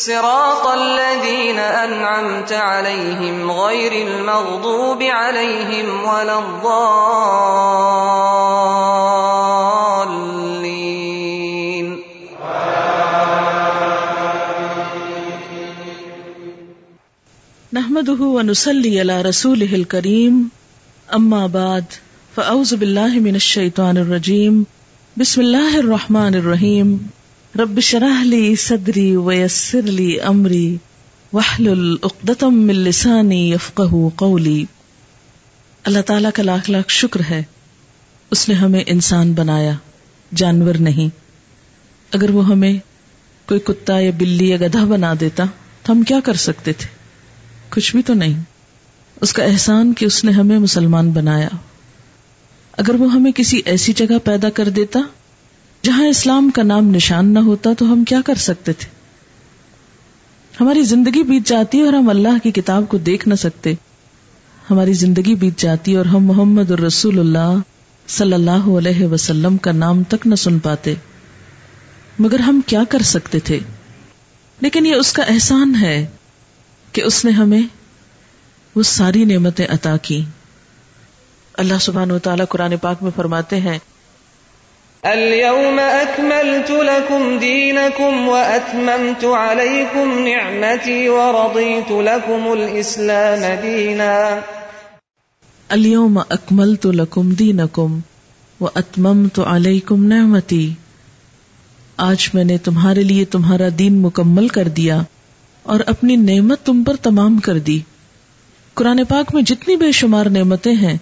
صراط الذين انعمت عليهم غير المغضوب عليهم ولا الضالين. نحمده ونصلي على رسوله الكريم. اما بعد فاعوذ بالله من الشيطان الرجيم. بسم الله الرحمن الرحيم. رب اشرح لي صدري ويسر لي امري واحلل عقدة من لساني يفقهوا قولي اللہ تعالیٰ کا لاکھ لاکھ شکر ہے، اس نے ہمیں انسان بنایا، جانور نہیں۔ اگر وہ ہمیں کوئی کتا یا بلی یا گدھا بنا دیتا، تو ہم کیا کر سکتے تھے؟ کچھ بھی تو نہیں۔ اس کا احسان کہ اس نے ہمیں مسلمان بنایا۔ اگر وہ ہمیں کسی ایسی جگہ پیدا کر دیتا جہاں اسلام کا نام نشان نہ ہوتا تو ہم کیا کر سکتے تھے؟ ہماری زندگی بیت جاتی اور ہم اللہ کی کتاب کو دیکھ نہ سکتے۔ ہماری زندگی بیت جاتی اور ہم محمد الرسول اللہ صلی اللہ علیہ وسلم کا نام تک نہ سن پاتے۔ مگر ہم کیا کر سکتے تھے؟ لیکن یہ اس کا احسان ہے کہ اس نے ہمیں وہ ساری نعمتیں عطا کی اللہ سبحانہ و تعالیٰ قرآن پاک میں فرماتے ہیں اليوم أكملت لكم دينكم وأتممت عليكم نعمتي ورضيت لكم الإسلام دينا. اليوم اکملت لکم دینکم واتممت علیکم نعمتی آج میں نے تمہارے لیے تمہارا دین مکمل کر دیا اور اپنی نعمت تم پر تمام کر دی۔ قرآن پاک میں جتنی بے شمار نعمتیں ہیں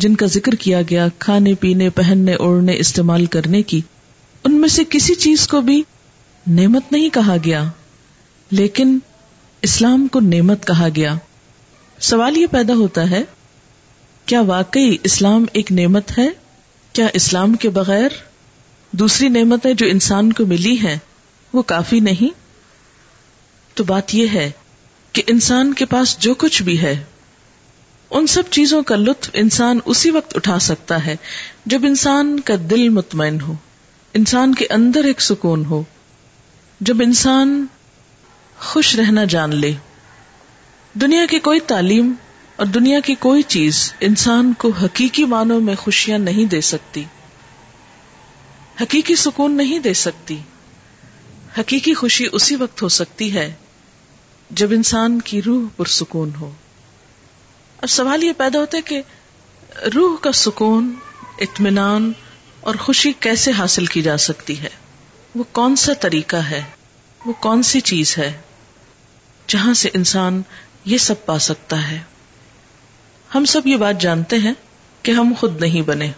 جن کا ذکر کیا گیا، کھانے، پینے، پہننے، اوڑھنے، استعمال کرنے کی، ان میں سے کسی چیز کو بھی نعمت نہیں کہا گیا، لیکن اسلام کو نعمت کہا گیا۔ سوال یہ پیدا ہوتا ہے، کیا واقعی اسلام ایک نعمت ہے؟ کیا اسلام کے بغیر دوسری نعمتیں جو انسان کو ملی ہیں، وہ کافی نہیں؟ تو بات یہ ہے کہ انسان کے پاس جو کچھ بھی ہے ان سب چیزوں کا لطف انسان اسی وقت اٹھا سکتا ہے جب انسان کا دل مطمئن ہو، انسان کے اندر ایک سکون ہو، جب انسان خوش رہنا جان لے۔ دنیا کی کوئی تعلیم اور دنیا کی کوئی چیز انسان کو حقیقی معنوں میں خوشیاں نہیں دے سکتی۔ حقیقی سکون نہیں دے سکتی۔ حقیقی خوشی اسی وقت ہو سکتی ہے جب انسان کی روح پرسکون ہو۔ اب سوال یہ پیدا ہوتا ہے کہ روح کا سکون، اطمینان اور خوشی کیسے حاصل کی جا سکتی ہے؟ وہ کون سا طریقہ ہے؟ وہ کون سی چیز ہے جہاں سے انسان یہ سب پا سکتا ہے؟ ہم سب یہ بات جانتے ہیں کہ ہم خود نہیں بنے،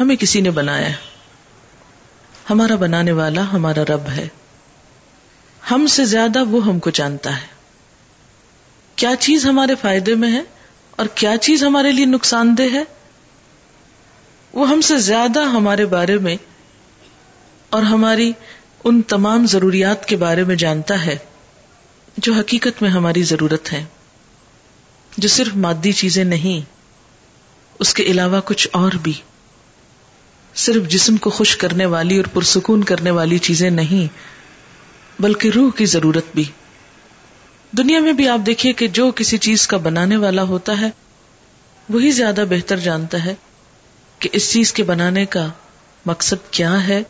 ہمیں کسی نے بنایا ہے۔ ہمارا بنانے والا ہمارا رب ہے۔ ہم سے زیادہ وہ ہم کو جانتا ہے۔ کیا چیز ہمارے فائدے میں ہے؟ اور کیا چیز ہمارے لیے نقصان دہ ہے؟ وہ ہم سے زیادہ ہمارے بارے میں اور ہماری ان تمام ضروریات کے بارے میں جانتا ہے جو حقیقت میں ہماری ضرورت ہے جو صرف مادی چیزیں نہیں، اس کے علاوہ کچھ اور بھی۔ صرف جسم کو خوش کرنے والی اور پرسکون کرنے والی چیزیں نہیں، بلکہ روح کی ضرورت بھی۔ دنیا میں بھی آپ دیکھیے کہ جو کسی چیز کا بنانے والا ہوتا ہے، وہی زیادہ بہتر جانتا ہے کہ اس چیز کے بنانے کا مقصد کیا ہے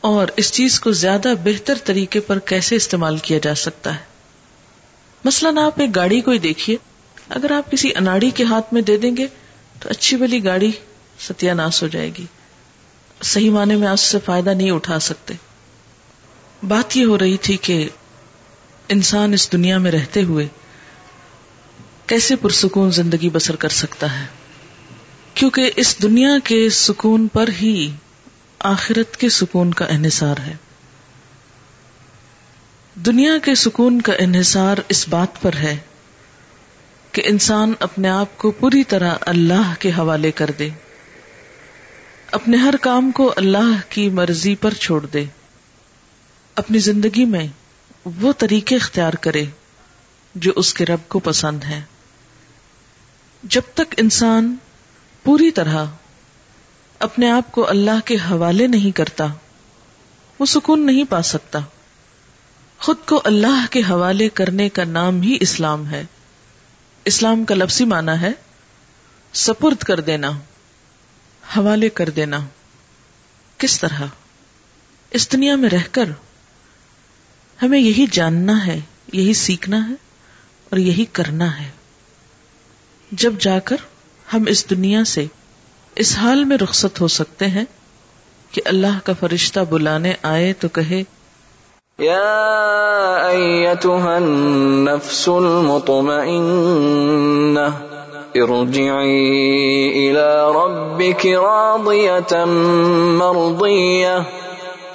اور اس چیز کو زیادہ بہتر طریقے پر کیسے استعمال کیا جا سکتا ہے۔ مثلاً آپ ایک گاڑی کو ہی دیکھیے۔ اگر آپ کسی اناڑی کے ہاتھ میں دے دیں گے تو اچھی والی گاڑی ستیہ ناس ہو جائے گی۔ صحیح معنی میں آپ سے فائدہ نہیں اٹھا سکتے۔ بات یہ ہو رہی تھی کہ انسان اس دنیا میں رہتے ہوئے کیسے پرسکون زندگی بسر کر سکتا ہے؟ کیونکہ اس دنیا کے سکون پر ہی آخرت کے سکون کا انحصار ہے۔ دنیا کے سکون کا انحصار اس بات پر ہے کہ انسان اپنے آپ کو پوری طرح اللہ کے حوالے کر دے۔ اپنے ہر کام کو اللہ کی مرضی پر چھوڑ دے۔ اپنی زندگی میں وہ طریقے اختیار کرے جو اس کے رب کو پسند ہے جب تک انسان پوری طرح اپنے آپ کو اللہ کے حوالے نہیں کرتا، وہ سکون نہیں پا سکتا۔ خود کو اللہ کے حوالے کرنے کا نام ہی اسلام ہے۔ اسلام کا لفظی معنی ہے سپرد کر دینا، حوالے کر دینا۔ کس طرح؟ اس دنیا میں رہ کر ہمیں یہی جاننا ہے، یہی سیکھنا ہے اور یہی کرنا ہے۔ جب جا کر ہم اس دنیا سے اس حال میں رخصت ہو سکتے ہیں کہ اللہ کا فرشتہ بلانے آئے تو کہے يا أيتها النفس المطمئنة ارجعي إلى ربك راضية مرضية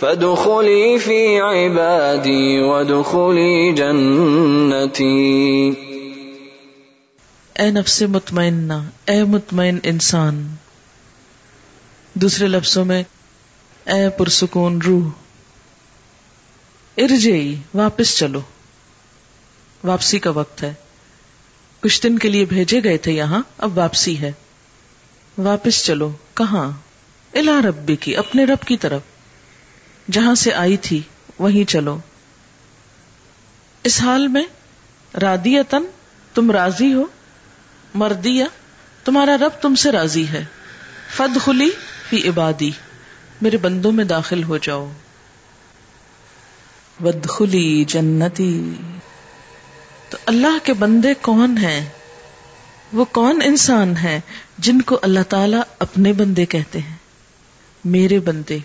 فادخلي في عبادي وادخلي جنتي اے نفس مطمئنہ، اے مطمئن انسان، دوسرے لفظوں میں، اے پرسکون روح ارجئی واپس چلو۔ واپسی کا وقت ہے۔ کچھ دن کے لیے بھیجے گئے تھے یہاں، اب واپسی ہے۔ واپس چلو، کہاں؟ الا ربی کی، اپنے رب کی طرف۔ جہاں سے آئی تھی، وہیں چلو۔ اس حال میں رادیتن تم راضی ہو، مردیا، تمہارا رب تم سے راضی ہے۔ فد خلی فی عبادی، میرے بندوں میں داخل ہو جاؤ۔ ودخلی جنتی۔ تو اللہ کے بندے کون ہیں؟ وہ کون انسان ہیں جن کو اللہ تعالی اپنے بندے کہتے ہیں؟ میرے بندے۔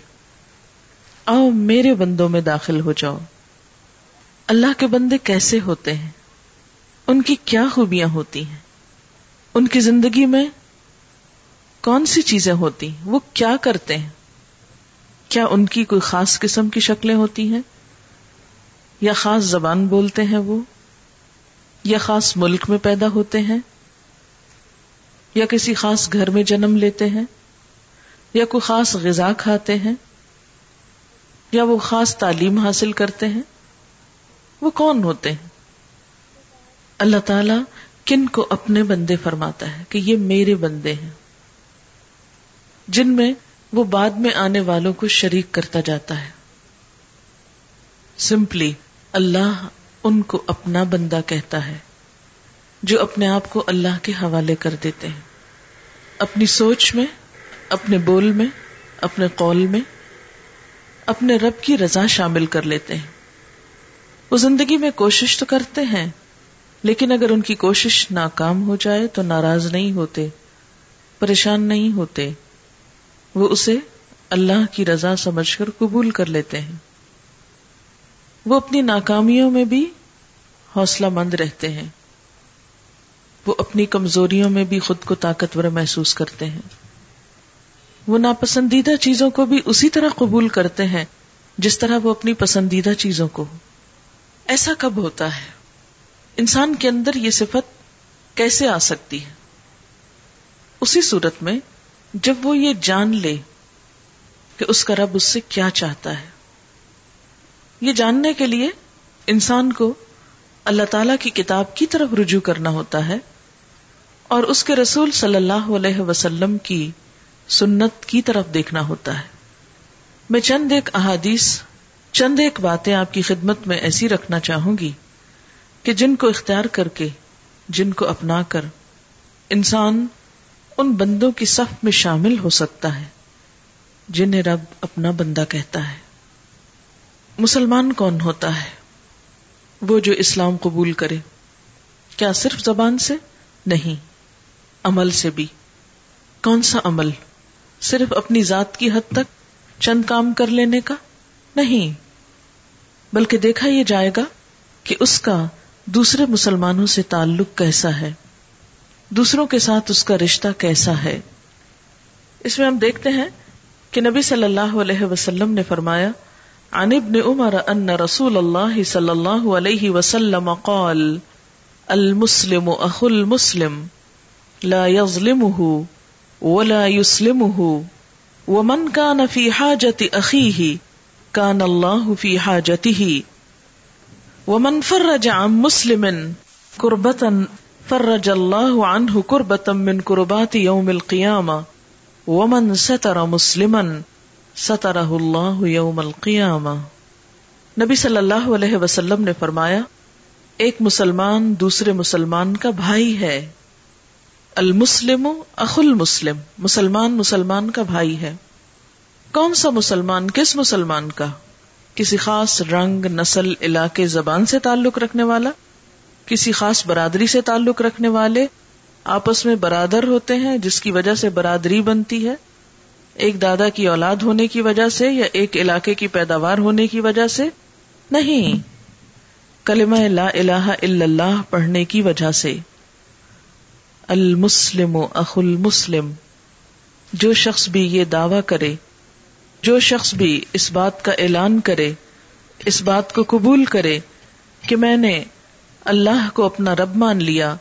آؤ میرے بندوں میں داخل ہو جاؤ۔ اللہ کے بندے کیسے ہوتے ہیں؟ ان کی کیا خوبیاں ہوتی ہیں؟ ان کی زندگی میں کون سی چیزیں ہوتی وہ کیا کرتے ہیں؟ کیا ان کی کوئی خاص قسم کی شکلیں ہوتی ہیں؟ یا خاص زبان بولتے ہیں وہ؟ یا خاص ملک میں پیدا ہوتے ہیں؟ یا کسی خاص گھر میں جنم لیتے ہیں؟ یا کوئی خاص غذا کھاتے ہیں؟ یا وہ خاص تعلیم حاصل کرتے ہیں؟ وہ کون ہوتے ہیں؟ اللہ تعالی کن کو اپنے بندے فرماتا ہے کہ یہ میرے بندے ہیں؟ جن میں وہ بعد میں آنے والوں کو شریک کرتا جاتا ہے۔ سمپلی اللہ ان کو اپنا بندہ کہتا ہے جو اپنے آپ کو اللہ کے حوالے کر دیتے ہیں۔ اپنی سوچ میں، اپنے بول میں، اپنے قول میں اپنے رب کی رضا شامل کر لیتے ہیں۔ وہ زندگی میں کوشش تو کرتے ہیں، لیکن اگر ان کی کوشش ناکام ہو جائے تو ناراض نہیں ہوتے، پریشان نہیں ہوتے۔ وہ اسے اللہ کی رضا سمجھ کر قبول کر لیتے ہیں۔ وہ اپنی ناکامیوں میں بھی حوصلہ مند رہتے ہیں۔ وہ اپنی کمزوریوں میں بھی خود کو طاقتور محسوس کرتے ہیں۔ وہ ناپسندیدہ چیزوں کو بھی اسی طرح قبول کرتے ہیں جس طرح وہ اپنی پسندیدہ چیزوں کو ایسا کب ہوتا ہے؟ انسان کے اندر یہ صفت کیسے آ سکتی ہے؟ اسی صورت میں جب وہ یہ جان لے کہ اس کا رب اس سے کیا چاہتا ہے۔ یہ جاننے کے لیے انسان کو اللہ تعالی کی کتاب کی طرف رجوع کرنا ہوتا ہے اور اس کے رسول صلی اللہ علیہ وسلم کی سنت کی طرف دیکھنا ہوتا ہے۔ میں چند ایک احادیث، چند ایک باتیں آپ کی خدمت میں ایسی رکھنا چاہوں گی کہ جن کو اختیار کر کے، جن کو اپنا کر انسان ان بندوں کی صف میں شامل ہو سکتا ہے جنہیں رب اپنا بندہ کہتا ہے۔ مسلمان کون ہوتا ہے؟ وہ جو اسلام قبول کرے۔ کیا صرف زبان سے؟ نہیں، عمل سے بھی۔ کون سا عمل؟ صرف اپنی ذات کی حد تک چند کام کر لینے کا؟ نہیں۔ بلکہ دیکھا یہ جائے گا کہ اس کا دوسرے مسلمانوں سے تعلق کیسا ہے، دوسروں کے ساتھ اس کا رشتہ کیسا ہے۔ اس میں ہم دیکھتے ہیں کہ نبی صلی اللہ علیہ وسلم نے فرمایا، عن ابن عمر ان رسول الله صلى الله عليه وسلم قال، المسلم اخو المسلم، لا يظلمه ولا يسلمه ومن كان في حاجة اخيه كان الله في حاجته ومن فرج عن مسلم كربة فرج الله عنه كربة من كربات يوم القيامة ومن ستر مسلما سترہ اللہ یوم القیامہ نبی صلی اللہ علیہ وسلم نے فرمایا، ایک مسلمان دوسرے مسلمان کا بھائی ہے۔ المسلم اخ المسلم، مسلمان مسلمان کا بھائی ہے۔ کون سا مسلمان، کس مسلمان کا؟ کسی خاص رنگ، نسل، علاقے، زبان سے تعلق رکھنے والا؟ کسی خاص برادری سے تعلق رکھنے والے؟ آپس میں برادر ہوتے ہیں، جس کی وجہ سے برادری بنتی ہے۔ ایک دادا کی اولاد ہونے کی وجہ سے یا ایک علاقے کی پیداوار ہونے کی وجہ سے؟ نہیں۔ کلمہ لا الہ الا اللہ پڑھنے کی وجہ سے۔ المسلم اخ المسلم۔ جو شخص بھی یہ دعوی کرے، جو شخص بھی اس بات کا اعلان کرے، اس بات کو قبول کرے کہ میں نے اللہ کو اپنا رب مان لیا،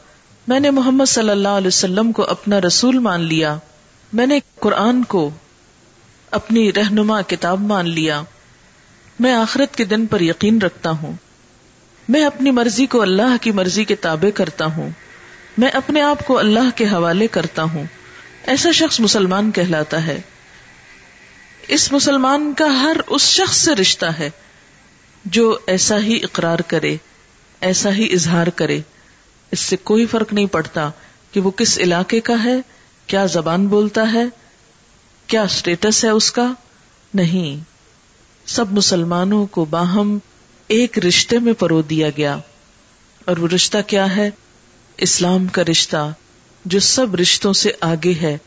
میں نے محمد صلی اللہ علیہ وسلم کو اپنا رسول مان لیا، میں نے قرآن کو اپنی رہنما کتاب مان لیا۔ میں آخرت کے دن پر یقین رکھتا ہوں۔ میں اپنی مرضی کو اللہ کی مرضی کے تابع کرتا ہوں۔ میں اپنے آپ کو اللہ کے حوالے کرتا ہوں۔ ایسا شخص مسلمان کہلاتا ہے۔ اس مسلمان کا ہر اس شخص سے رشتہ ہے جو ایسا ہی اقرار کرے، ایسا ہی اظہار کرے۔ اس سے کوئی فرق نہیں پڑتا کہ وہ کس علاقے کا ہے، کیا زبان بولتا ہے، کیا اسٹیٹس ہے اس کا۔ نہیں، سب مسلمانوں کو باہم ایک رشتے میں پرو دیا گیا۔ اور وہ رشتہ کیا ہے؟ اسلام کا رشتہ جو سب رشتوں سے آگے ہے،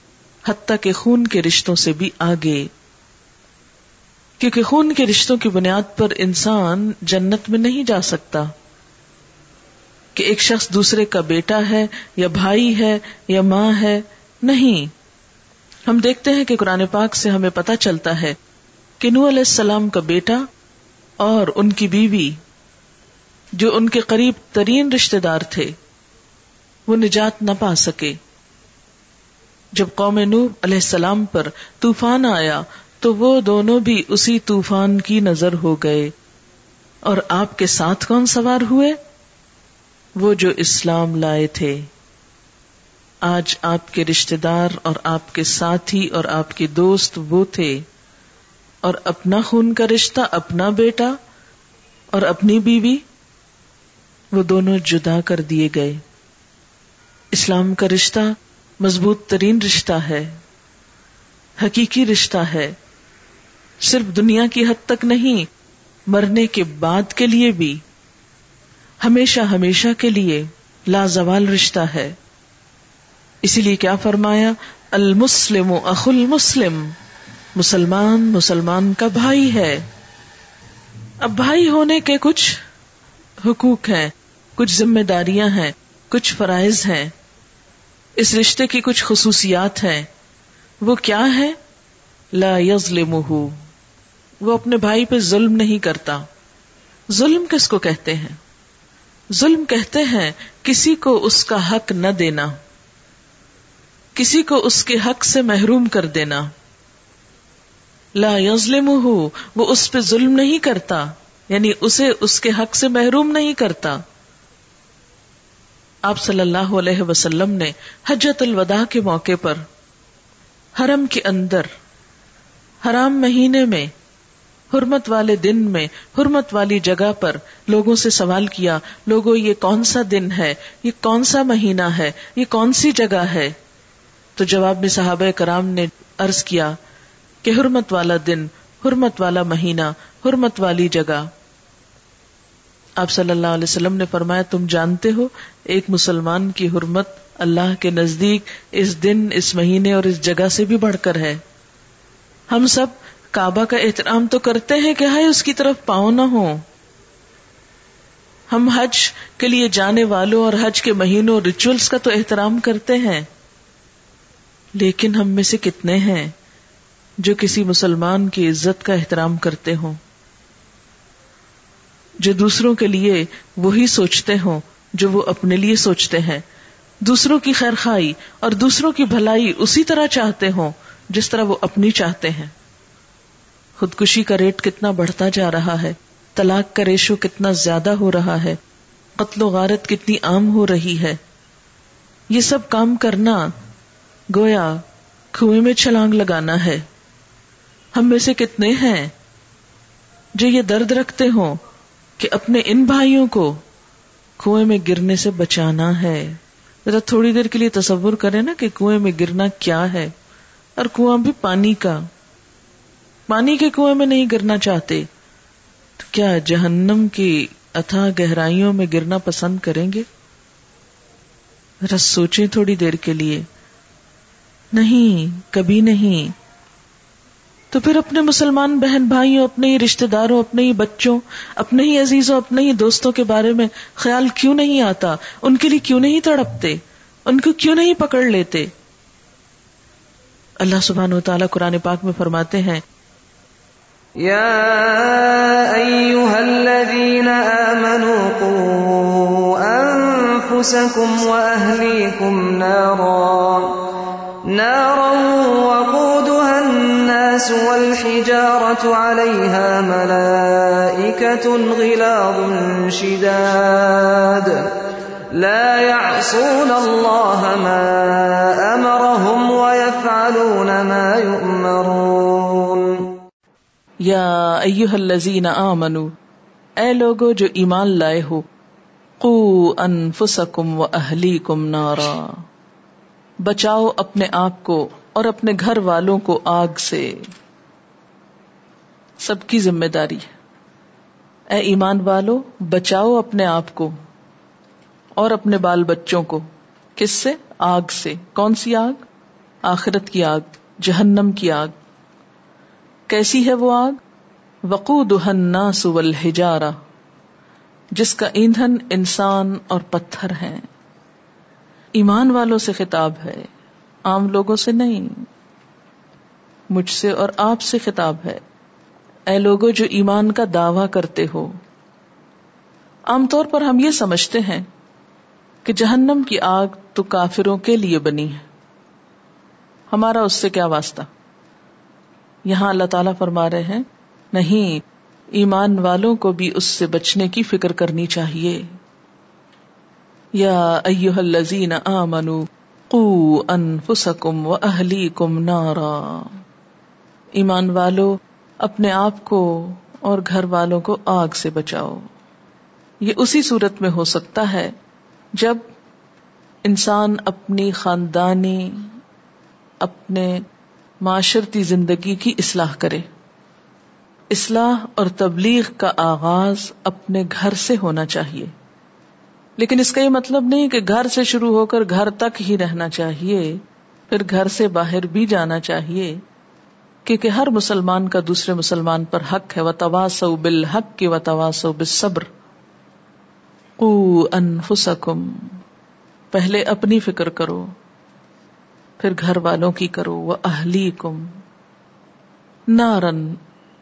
حتیٰ کہ خون کے رشتوں سے بھی آگے۔ کیونکہ خون کے رشتوں کی بنیاد پر انسان جنت میں نہیں جا سکتا۔ کہ ایک شخص دوسرے کا بیٹا ہے، یا بھائی ہے، یا ماں ہے، نہیں۔ ہم دیکھتے ہیں کہ قرآن پاک سے ہمیں پتا چلتا ہے کہ نو علیہ السلام کا بیٹا اور ان کی بیوی، جو ان کے قریب ترین رشتے دار تھے۔ وہ نجات نہ پا سکے۔ جب قوم نو علیہ السلام پر طوفان آیا، تو وہ دونوں بھی اسی طوفان کی نظر ہو گئے۔ اور آپ کے ساتھ کون سوار ہوئے؟ وہ جو اسلام لائے تھے۔ آج آپ کے رشتے دار اور آپ کے ساتھی اور آپ کے دوست وہ تھے۔ اور اپنا خون کا رشتہ، اپنا بیٹا اور اپنی بیوی، وہ دونوں جدا کر دیے گئے۔ اسلام کا رشتہ مضبوط ترین رشتہ ہے، حقیقی رشتہ ہے۔ صرف دنیا کی حد تک نہیں، مرنے کے بعد کے لیے بھی۔ ہمیشہ ہمیشہ کے لیے لازوال رشتہ ہے۔ اسی لیے کیا فرمایا؟ المسلم اخ المسلم، مسلمان مسلمان کا بھائی ہے۔ اب بھائی ہونے کے کچھ حقوق ہیں، کچھ ذمہ داریاں ہیں، کچھ فرائض ہیں۔ اس رشتے کی کچھ خصوصیات ہیں۔ وہ کیا ہے لا یظلمہ وہ اپنے بھائی پہ ظلم نہیں کرتا۔ ظلم کس کو کہتے ہیں؟ ظلم کہتے ہیں کسی کو اس کا حق نہ دینا۔ کسی کو اس کے حق سے محروم کر دینا۔ لا یظلم وہ اس پہ ظلم نہیں کرتا۔ یعنی اسے اس کے حق سے محروم نہیں کرتا۔ آپ صلی اللہ علیہ وسلم نے حجت الوداع کے موقع پر حرم کے اندر، حرام مہینے میں، حرمت والے دن میں، حرمت والی جگہ پر لوگوں سے سوال کیا، لوگوں، یہ کون سا دن ہے؟ یہ کون سا مہینہ ہے؟ یہ کون سی جگہ ہے؟ تو جواب میں صحابہ کرام نے عرض کیا کہ حرمت والا دن، حرمت والا مہینہ، حرمت والی جگہ۔ آپ صلی اللہ علیہ وسلم نے فرمایا، تم جانتے ہو، ایک مسلمان کی حرمت اللہ کے نزدیک اس دن، اس مہینے اور اس جگہ سے بھی بڑھ کر ہے۔ ہم سب کعبہ کا احترام تو کرتے ہیں کہ ہائے اس کی طرف پاؤں نہ ہو ہم حج کے لیے جانے والوں اور حج کے مہینوں ریچولس کا تو احترام کرتے ہیں۔ لیکن ہم میں سے کتنے ہیں جو کسی مسلمان کی عزت کا احترام کرتے ہوں۔ جو دوسروں کے لیے وہی سوچتے ہوں، جو وہ اپنے لیے سوچتے ہیں۔ دوسروں کی خیر خائی اور دوسروں کی بھلائی اسی طرح چاہتے ہوں، جس طرح وہ اپنی چاہتے ہیں۔ خودکشی کا ریٹ کتنا بڑھتا جا رہا ہے، طلاق کا ریشو کتنا زیادہ ہو رہا ہے، قتل و غارت کتنی عام ہو رہی ہے۔ یہ سب کام کرنا گویا کنویں میں چھلانگ لگانا ہے۔ ہم میں سے کتنے ہیں جو یہ درد رکھتے ہوں کہ اپنے ان بھائیوں کو کنویں میں گرنے سے بچانا ہے۔ ذرا تھوڑی دیر کے لیے تصور کریں نا کہ کنویں میں گرنا کیا ہے۔ اور کنواں بھی پانی کا۔ پانی کے کنویں میں نہیں گرنا چاہتے۔ تو کیا جہنم کی اتھا گہرائیوں میں گرنا پسند کریں گے؟ ذرا سوچیں تھوڑی دیر کے لیے۔ نہیں، کبھی نہیں۔ تو پھر اپنے مسلمان بہن بھائیوں، اپنے ہی رشتے داروں، اپنے ہی بچوں، اپنے ہی عزیزوں، اپنے ہی دوستوں کے بارے میں خیال کیوں نہیں آتا؟ ان کے لیے کیوں نہیں تڑپتے؟ ان کو کیوں نہیں پکڑ لیتے؟ اللہ سبحان و تعالیٰ قرآن پاک میں فرماتے ہیں، یا الذین آمنوا انفسکم و اہلیکم نارا نارا وقودها الناس والحجارة عليها ملائكة غلاظ شداد. لا يعصون الله ما أمرهم ويفعلون ما يؤمرون. يا أيها الذين آمنوا، اے لوگو جو ایمان لائے ہو، قو انفسکم و اہلیکم نارا۔ بچاؤ اپنے آپ کو اور اپنے گھر والوں کو آگ سے۔ سب کی ذمہ داری ہے۔ اے ایمان والو، بچاؤ اپنے آپ کو اور اپنے بال بچوں کو۔ کس سے؟ آگ سے۔ کون سی آگ؟ آخرت کی آگ، جہنم کی آگ۔ کیسی ہے وہ آگ؟ وقو دہنا سول ہجارا جس کا ایندھن انسان اور پتھر ہے ایمان والوں سے خطاب ہے۔ عام لوگوں سے نہیں۔ مجھ سے اور آپ سے خطاب ہے۔ اے لوگوں جو ایمان کا دعوی کرتے ہو۔ عام طور پر ہم یہ سمجھتے ہیں کہ جہنم کی آگ تو کافروں کے لیے بنی ہے۔ ہمارا اس سے کیا واسطہ؟ یہاں اللہ تعالی فرما رہے ہیں، نہیں، ایمان والوں کو بھی اس سے بچنے کی فکر کرنی چاہیے۔ یا ایوہ الذین آمنوا قو انفسکم و اہلیکم نارا۔ ایمان والو، اپنے آپ کو اور گھر والوں کو آگ سے بچاؤ۔ یہ اسی صورت میں ہو سکتا ہے جب انسان اپنی خاندانی، اپنے معاشرتی زندگی کی اصلاح کرے۔ اصلاح اور تبلیغ کا آغاز اپنے گھر سے ہونا چاہیے۔ لیکن اس کا یہ مطلب نہیں کہ گھر سے شروع ہو کر گھر تک ہی رہنا چاہیے، پھر گھر سے باہر بھی جانا چاہیے، کیونکہ ہر مسلمان کا دوسرے مسلمان پر حق ہے و تواس بالحق کی و تواس بالصبر۔ قو انفسکم پہلے اپنی فکر کرو، پھر گھر والوں کی کرو وہ اہلی کم نارن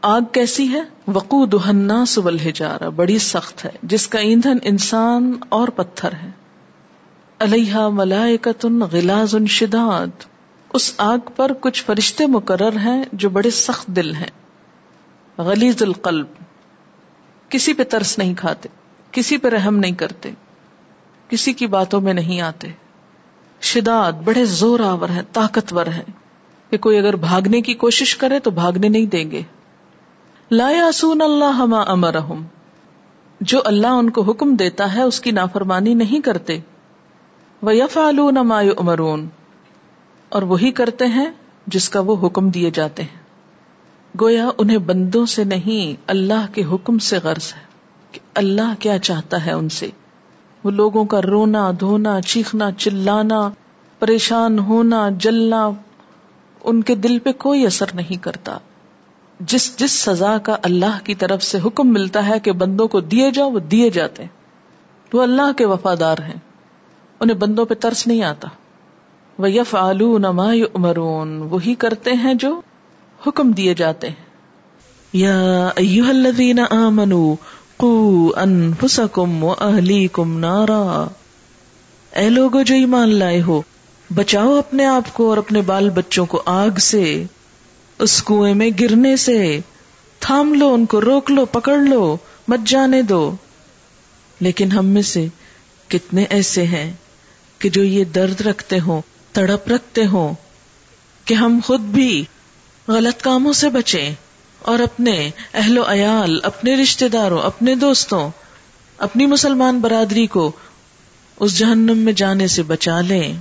آگ کیسی ہے؟ وقو دہنا سبل ہجارا بڑی سخت ہے، جس کا ایندھن انسان اور پتھر ہے۔ علیہ ملائکتن غلاز شداد، اس آگ پر کچھ فرشتے مقرر ہیں جو بڑے سخت دل ہیں۔ غلیظ القلب، کسی پہ ترس نہیں کھاتے، کسی پہ رحم نہیں کرتے، کسی کی باتوں میں نہیں آتے۔ شداد، بڑے زور آور ہیں، طاقتور ہیں۔ کہ کوئی اگر بھاگنے کی کوشش کرے تو بھاگنے نہیں دیں گے۔ لا یاسون اللہ ہما امرحم جو اللہ ان کو حکم دیتا ہے، اس کی نافرمانی نہیں کرتے۔ وہ یف ما امرون اور وہی کرتے ہیں جس کا وہ حکم دیے جاتے ہیں۔ گویا انہیں بندوں سے نہیں، اللہ کے حکم سے غرض ہے کہ اللہ کیا چاہتا ہے ان سے۔ وہ لوگوں کا رونا، دھونا، چیخنا، چلانا، پریشان ہونا، جلنا، ان کے دل پہ کوئی اثر نہیں کرتا۔ جس جس سزا کا اللہ کی طرف سے حکم ملتا ہے کہ بندوں کو دیے جاؤ، وہ دیے جاتے ہیں۔ وہ اللہ کے وفادار ہیں۔ انہیں بندوں پہ ترس نہیں آتا۔ وہ یف آلو نما امرون وہی کرتے ہیں جو حکم دیے جاتے ہیں۔ یا الذین آمنو قو انفسکم و اہلیکم نارا۔ اے لوگو جو ایمان لائے ہو، بچاؤ اپنے آپ کو اور اپنے بال بچوں کو آگ سے۔ اس کنویں میں گرنے سے۔ تھام لو ان کو، روک لو، پکڑ لو، مت جانے دو۔ لیکن ہم میں سے کتنے ایسے ہیں کہ جو یہ درد رکھتے ہوں، تڑپ رکھتے ہوں کہ ہم خود بھی غلط کاموں سے بچیں اور اپنے اہل و عیال، اپنے رشتے داروں، اپنے دوستوں، اپنی مسلمان برادری کو اس جہنم میں جانے سے بچا لیں۔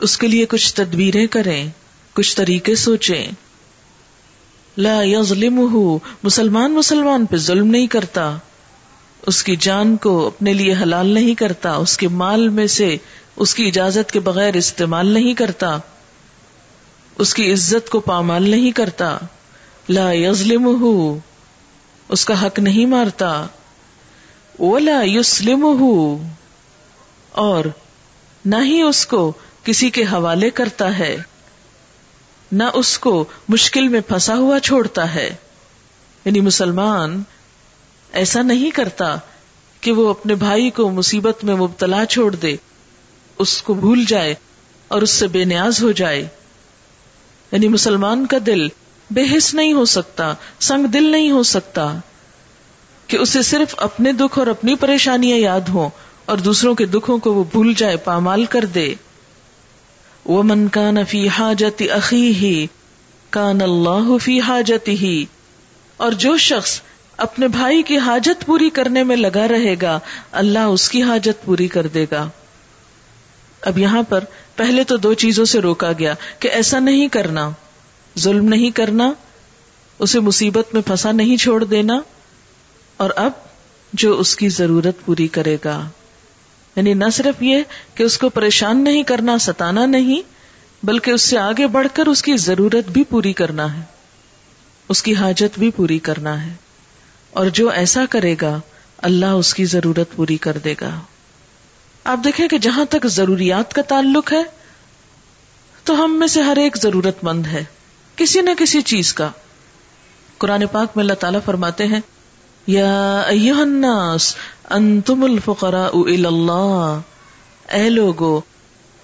اس کے لیے کچھ تدبیریں کریں۔ کچھ طریقے سوچیں۔ لا یظلم مسلمان مسلمان پہ ظلم نہیں کرتا۔ اس کی جان کو اپنے لیے حلال نہیں کرتا، اس کے مال میں سے اس کی اجازت کے بغیر استعمال نہیں کرتا۔ اس کی عزت کو پامال نہیں کرتا۔ لا یظلم اس کا حق نہیں مارتا۔ ولا یسلم اور نہ ہی اس کو کسی کے حوالے کرتا ہے۔ نہ اس کو مشکل میں پھنسا ہوا چھوڑتا ہے۔ یعنی مسلمان ایسا نہیں کرتا کہ وہ اپنے بھائی کو مصیبت میں مبتلا چھوڑ دے، اس کو بھول جائے اور اس سے بے نیاز ہو جائے۔ یعنی مسلمان کا دل بے حس نہیں ہو سکتا، سنگ دل نہیں ہو سکتا کہ اسے صرف اپنے دکھ اور اپنی پریشانیاں یاد ہوں اور دوسروں کے دکھوں کو وہ بھول جائے، پامال کر دے۔ وہ من کا نفی حاجت عقی ہی کان اللہ فی حاجت ہی اور جو شخص اپنے بھائی کی حاجت پوری کرنے میں لگا رہے گا، اللہ اس کی حاجت پوری کر دے گا۔ اب یہاں پر پہلے تو دو چیزوں سے روکا گیا کہ ایسا نہیں کرنا، ظلم نہیں کرنا، اسے مصیبت میں پھنسا نہیں چھوڑ دینا، اور اب جو اس کی ضرورت پوری کرے گا۔ یعنی نہ صرف یہ کہ اس کو پریشان نہیں کرنا، ستانا نہیں، بلکہ اس سے آگے بڑھ کر اس کی ضرورت بھی پوری کرنا ہے۔ اس کی حاجت بھی پوری کرنا ہے۔ اور جو ایسا کرے گا، اللہ اس کی ضرورت پوری کر دے گا۔ آپ دیکھیں کہ جہاں تک ضروریات کا تعلق ہے، تو ہم میں سے ہر ایک ضرورت مند ہے، کسی نہ کسی چیز کا۔ قرآن پاک میں اللہ تعالیٰ فرماتے ہیں، یا الناس انتم الفقراء اللہ۔ اے لوگو،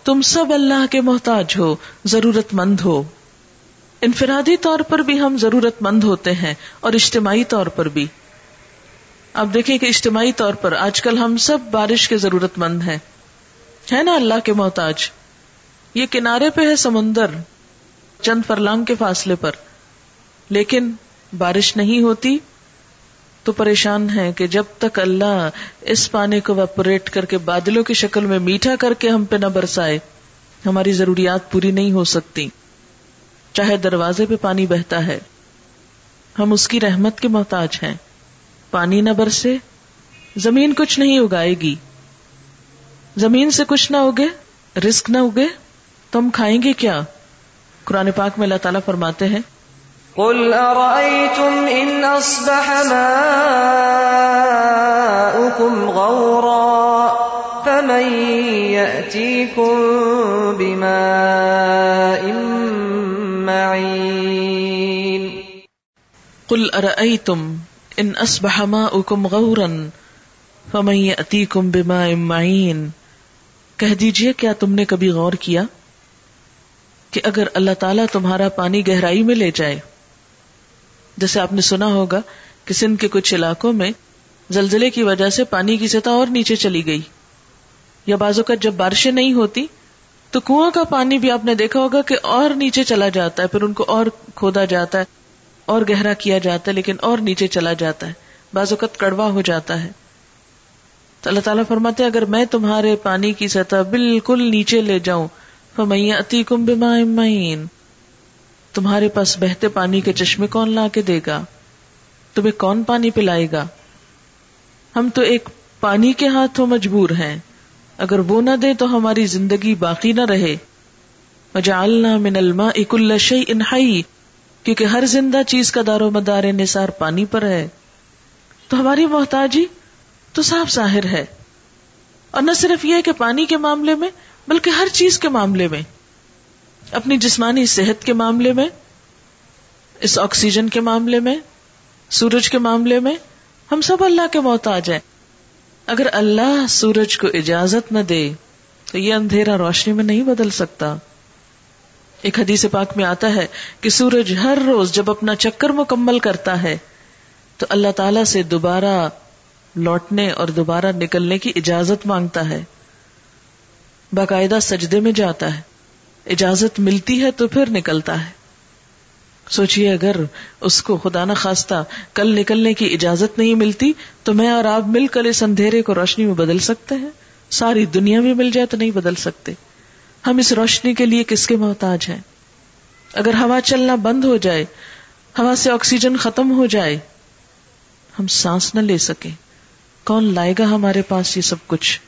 تم سب اللہ کے محتاج ہو ضرورت مند ہو۔ انفرادی طور پر بھی ہم ضرورت مند ہوتے ہیں اور اجتماعی طور پر بھی۔ آپ دیکھیں کہ اجتماعی طور پر آج کل ہم سب بارش کے ضرورت مند ہیں۔ ہے نا اللہ کے محتاج؟ یہ کنارے پہ ہے سمندر، چند فرلانگ کے فاصلے پر۔ لیکن بارش نہیں ہوتی۔ تو پریشان ہے کہ جب تک اللہ اس پانی کو ویپوریٹ کر کے بادلوں کی شکل میں میٹھا کر کے ہم پہ نہ برسائے، ہماری ضروریات پوری نہیں ہو سکتی۔ چاہے دروازے پہ پانی بہتا ہے، ہم اس کی رحمت کے محتاج ہیں۔ پانی نہ برسے، زمین کچھ نہیں اگائے گی۔ زمین سے کچھ نہ اگے رسک نہ اگے، تو ہم کھائیں گے کیا؟ قرآن پاک میں اللہ تعالیٰ فرماتے ہیں قل أرأيتم إن أصبح ماؤكم غورا فمن يأتيكم بماء معين قل أرأيتم ان اصبح ماؤكم غورا فمن يأتيكم بماء معين کہہ دیجیے کیا تم نے کبھی غور کیا کہ اگر اللہ تعالیٰ تمہارا پانی گہرائی میں لے جائے جیسے آپ نے سنا ہوگا کہ سندھ کے کچھ علاقوں میں زلزلے کی وجہ سے پانی کی سطح اور نیچے چلی گئی۔ یا بازو کا جب بارشیں نہیں ہوتی، تو کنواں کا پانی بھی آپ نے دیکھا ہوگا کہ اور نیچے چلا جاتا ہے، پھر ان کو اور کھودا جاتا ہے، اور گہرا کیا جاتا ہے، لیکن اور نیچے چلا جاتا ہے۔ بعض اوقات کڑوا ہو جاتا ہے۔ تو اللہ تعالیٰ فرماتے اگر میں تمہارے پانی کی سطح بالکل نیچے لے جاؤں اتی کم بمائن تمہارے پاس بہتے پانی کے چشمے کون لا کے دے گا؟ تمہیں کون پانی پلائے گا؟ ہم تو ایک پانی کے ہاتھوں مجبور ہیں۔ اگر وہ نہ دے تو ہماری زندگی باقی نہ رہے۔ مجالنا من الما اک الشی انہائی کیونکہ ہر زندہ چیز کا دار و مدار نثار پانی پر ہے۔ تو ہماری محتاجی تو صاف ظاہر ہے۔ اور نہ صرف یہ کہ پانی کے معاملے میں، بلکہ ہر چیز کے معاملے میں۔ اپنی جسمانی صحت کے معاملے میں، اس آکسیجن کے معاملے میں، سورج کے معاملے میں ہم سب اللہ کے محتاج ہیں اگر اللہ سورج کو اجازت نہ دے، تو یہ اندھیرا روشنی میں نہیں بدل سکتا۔ ایک حدیث پاک میں آتا ہے کہ سورج ہر روز جب اپنا چکر مکمل کرتا ہے، تو اللہ تعالی سے دوبارہ لوٹنے اور دوبارہ نکلنے کی اجازت مانگتا ہے۔ باقاعدہ سجدے میں جاتا ہے۔ اجازت ملتی ہے تو پھر نکلتا ہے۔ سوچیے اگر اس کو خدا نہ خواستہ کل نکلنے کی اجازت نہیں ملتی، تو میں اور آپ مل کر اس اندھیرے کو روشنی میں بدل سکتے ہیں۔ ساری دنیا بھی مل جائے تو نہیں بدل سکتے۔ ہم اس روشنی کے لیے کس کے محتاج ہیں؟ اگر ہوا چلنا بند ہو جائے، ہوا سے آکسیجن ختم ہو جائے، ہم سانس نہ لے سکیں۔ کون لائے گا ہمارے پاس یہ سب کچھ؟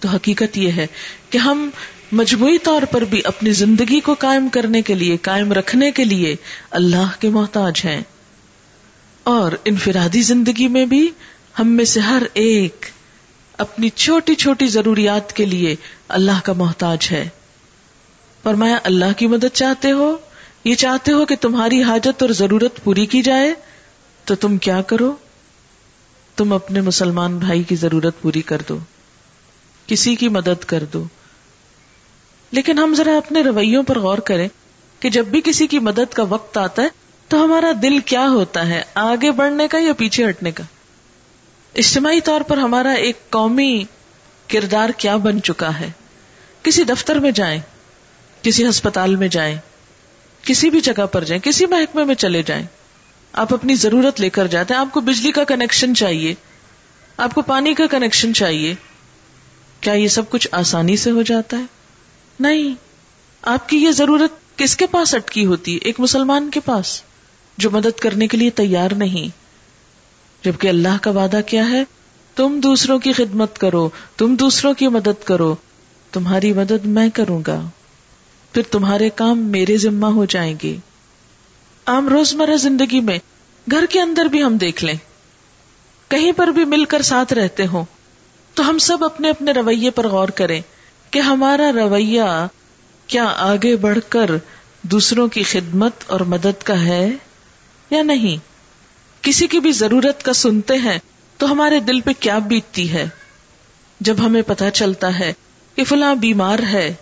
تو حقیقت یہ ہے کہ ہم مجموعی طور پر بھی اپنی زندگی کو قائم کرنے کے لیے، قائم رکھنے کے لیے اللہ کے محتاج ہیں۔ اور انفرادی زندگی میں بھی ہم میں سے ہر ایک اپنی چھوٹی چھوٹی ضروریات کے لیے اللہ کا محتاج ہے۔ فرمایا، اللہ کی مدد چاہتے ہو؟ یہ چاہتے ہو کہ تمہاری حاجت اور ضرورت پوری کی جائے؟ تو تم کیا کرو؟ تم اپنے مسلمان بھائی کی ضرورت پوری کر دو۔ کسی کی مدد کر دو۔ لیکن ہم ذرا اپنے رویوں پر غور کریں کہ جب بھی کسی کی مدد کا وقت آتا ہے تو ہمارا دل کیا ہوتا ہے؟ آگے بڑھنے کا یا پیچھے ہٹنے کا؟ اجتماعی طور پر ہمارا ایک قومی کردار کیا بن چکا ہے؟ کسی دفتر میں جائیں، کسی ہسپتال میں جائیں، کسی بھی جگہ پر جائیں، کسی محکمے میں چلے جائیں۔ آپ اپنی ضرورت لے کر جاتے ہیں، آپ کو بجلی کا کنیکشن چاہیے، آپ کو پانی کا کنیکشن چاہیے۔ کیا یہ سب کچھ آسانی سے ہو جاتا ہے؟ نہیں، آپ کی یہ ضرورت کس کے پاس اٹکی ہوتی؟ ہے ایک مسلمان کے پاس، جو مدد کرنے کے لیے تیار نہیں۔ جبکہ اللہ کا وعدہ کیا ہے؟ تم دوسروں کی خدمت کرو، تم دوسروں کی مدد کرو، تمہاری مدد میں کروں گا، پھر تمہارے کام میرے ذمہ ہو جائیں گے۔ عام روزمرہ زندگی میں گھر کے اندر بھی ہم دیکھ لیں۔ کہیں پر بھی مل کر ساتھ رہتے ہوں، تو ہم سب اپنے اپنے رویے پر غور کریں۔ کہ ہمارا رویہ کیا آگے بڑھ کر دوسروں کی خدمت اور مدد کا ہے یا نہیں؟ کسی کی بھی ضرورت کا سنتے ہیں تو ہمارے دل پہ کیا بیتتی ہے؟ جب ہمیں پتا چلتا ہے کہ فلاں بیمار ہے